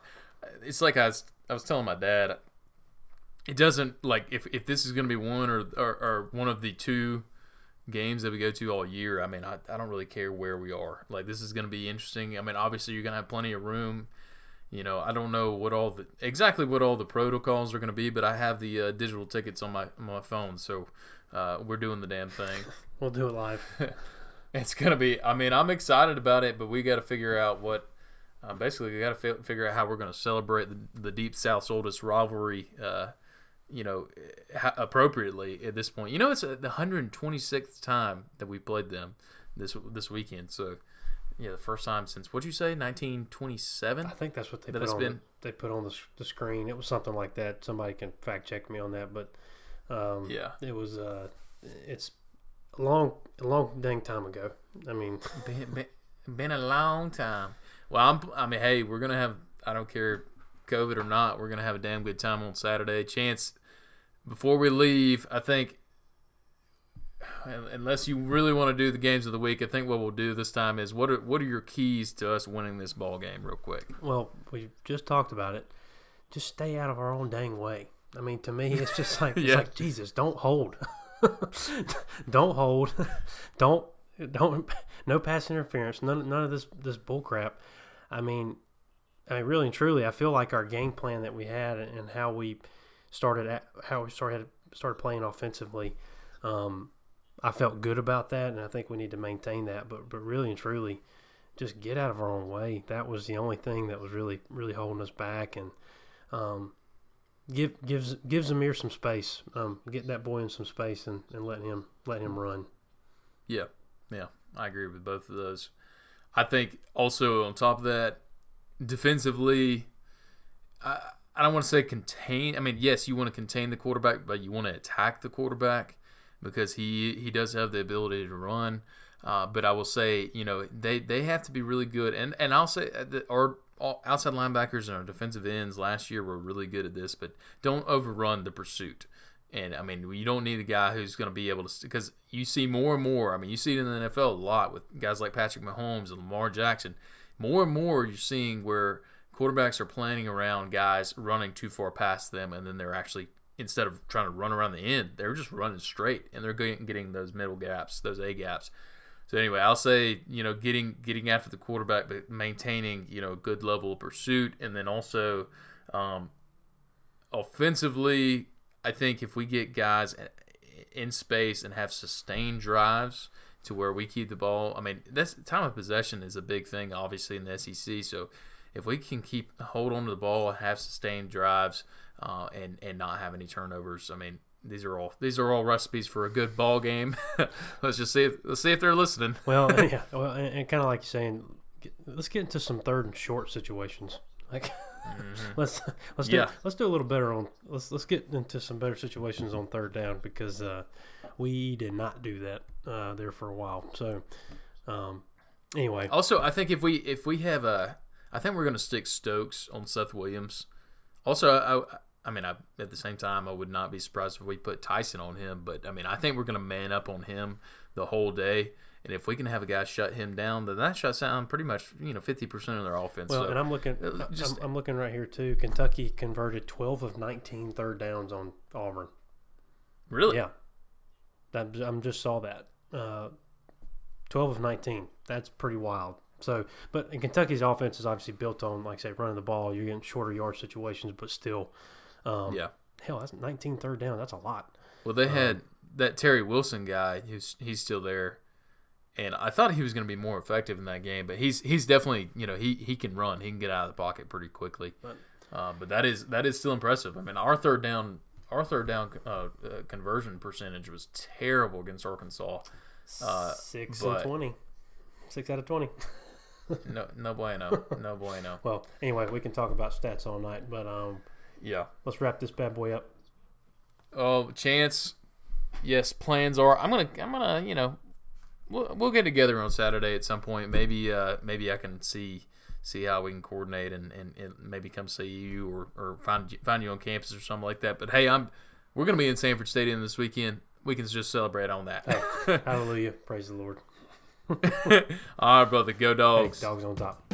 it's like I was I was telling my dad, it doesn't like if if this is gonna be one or or, or one of the two games that we go to all year. I mean, I, I don't really care where we are. Like this is gonna be interesting. I mean, obviously you're gonna have plenty of room you know, I don't know what all the exactly what all the protocols are going to be, but I have the uh, digital tickets on my on my phone, so uh, we're doing the damn thing. We'll do it live. it's gonna be. I mean, I'm excited about it, but we got to figure out what. Uh, basically, we got to fi- figure out how we're going to celebrate the, the Deep South's oldest rivalry. You know, appropriately at this point. You know, it's uh, the 126th time that we played them this this weekend. So, yeah, the first time since what'd you say, 1927? I think that's what they That put on. been- They put on the, the screen. It was something like that. Somebody can fact check me on that, but um, Yeah. it was. Uh, it's a long, a long dang time ago. I mean, been, been, been a long time. Well, I'm, I mean, hey, we're gonna have. I don't care, COVID or not. We're gonna have a damn good time on Saturday. Chance, before we leave, I think unless you really want to do the games of the week, I think what we'll do this time is what are what are your keys to us winning this ball game, real quick? Well, we just talked about it. Just stay out of our own dang way. I mean, to me, it's just like, Yeah. it's like Jesus, don't hold, don't hold, don't don't no pass interference, none none of this this bull crap. I mean, I mean, really and truly, I feel like our game plan that we had and how we started at, how we started started playing offensively. Um, I felt good about that, and I think we need to maintain that. But but really and truly, just get out of our own way. That was the only thing that was really really holding us back, and um, give gives gives Amir some space. Um, get that boy in some space and, and let him let him run. Yeah, yeah, I agree with both of those. I think also on top of that, defensively, I I don't want to say contain. I mean, yes, you want to contain the quarterback, but you want to attack the quarterback because he he does have the ability to run. Uh, but I will say, you know, they, they have to be really good, and and I'll say that our outside linebackers and our defensive ends last year were really good at this, but don't overrun the pursuit. And I mean, you don't need a guy who's going to be able to, because you see more and more. I mean, you see it in the NFL a lot with guys like Patrick Mahomes and Lamar Jackson. More and more, you're seeing where quarterbacks are planning around guys running too far past them, and then they're actually instead of trying to run around the end, they're just running straight, and they're getting, those middle gaps, those A gaps. So anyway, I'll say you know getting getting after the quarterback, but maintaining you know a good level of pursuit, and then also um, offensively, I think if we get guys in space and have sustained drives to where we keep the ball, I mean that's time of possession is a big thing, obviously in the SEC. So if we can keep hold on to the ball, have sustained drives, uh, and and not have any turnovers, I mean these are all these are all recipes for a good ball game. let's just see if let's see if they're listening. Well, yeah, well, and, and kind of like you're saying, get, let's get into some third and short situations. Like, let's let's do Yeah. let's do a little better on let's let's get into some better situations on third down because uh, we did not do that uh, there for a while. So, um, anyway, Also, I think if we if we have a, I think we're going to stick Stokes on Seth Williams. Also, I, I mean, I, at the same time, I would not be surprised if we put Tyson on him. But I mean, I think we're going to man up on him the whole day. And if we can have a guy shut him down, then that shuts down pretty much you know fifty percent of their offense. well, so, and I'm looking uh, just- I'm, I'm looking right here too. Kentucky converted 12 of 19 third downs on Auburn. really, Yeah, that I'm just saw that. Uh, Twelve of nineteen. That's pretty wild. So, but in Kentucky's offense is obviously built on, like I say, running the ball. You're getting shorter yard situations, but still, um, yeah. hell, that's 19 third down. That's a lot. Well, they had that Terry Wilson guy who's he's still there, and I thought he was going to be more effective in that game. But he's he's definitely you know he he can run, he can get out of the pocket pretty quickly. But- uh, but that is that is still impressive. I mean, our third down our third down uh, uh, conversion percentage was terrible against Arkansas. Uh, Six but- and twenty. Six out of twenty. No no bueno, no bueno. Well, anyway, we can talk about stats all night, but um, Yeah. let's wrap this bad boy up. Oh, chance. Yes, plans are. I'm gonna. I'm gonna. You know, we'll, we'll get together on Saturday at some point. Maybe. Uh, maybe I can see see how we can coordinate and, and, and maybe come see you or, or find you- find you on campus or something like that. But hey, I'm. We're gonna be in Sanford Stadium this weekend. We can just celebrate on that. Hallelujah. Praise the Lord. All right, brother. Go dogs. dogs on top.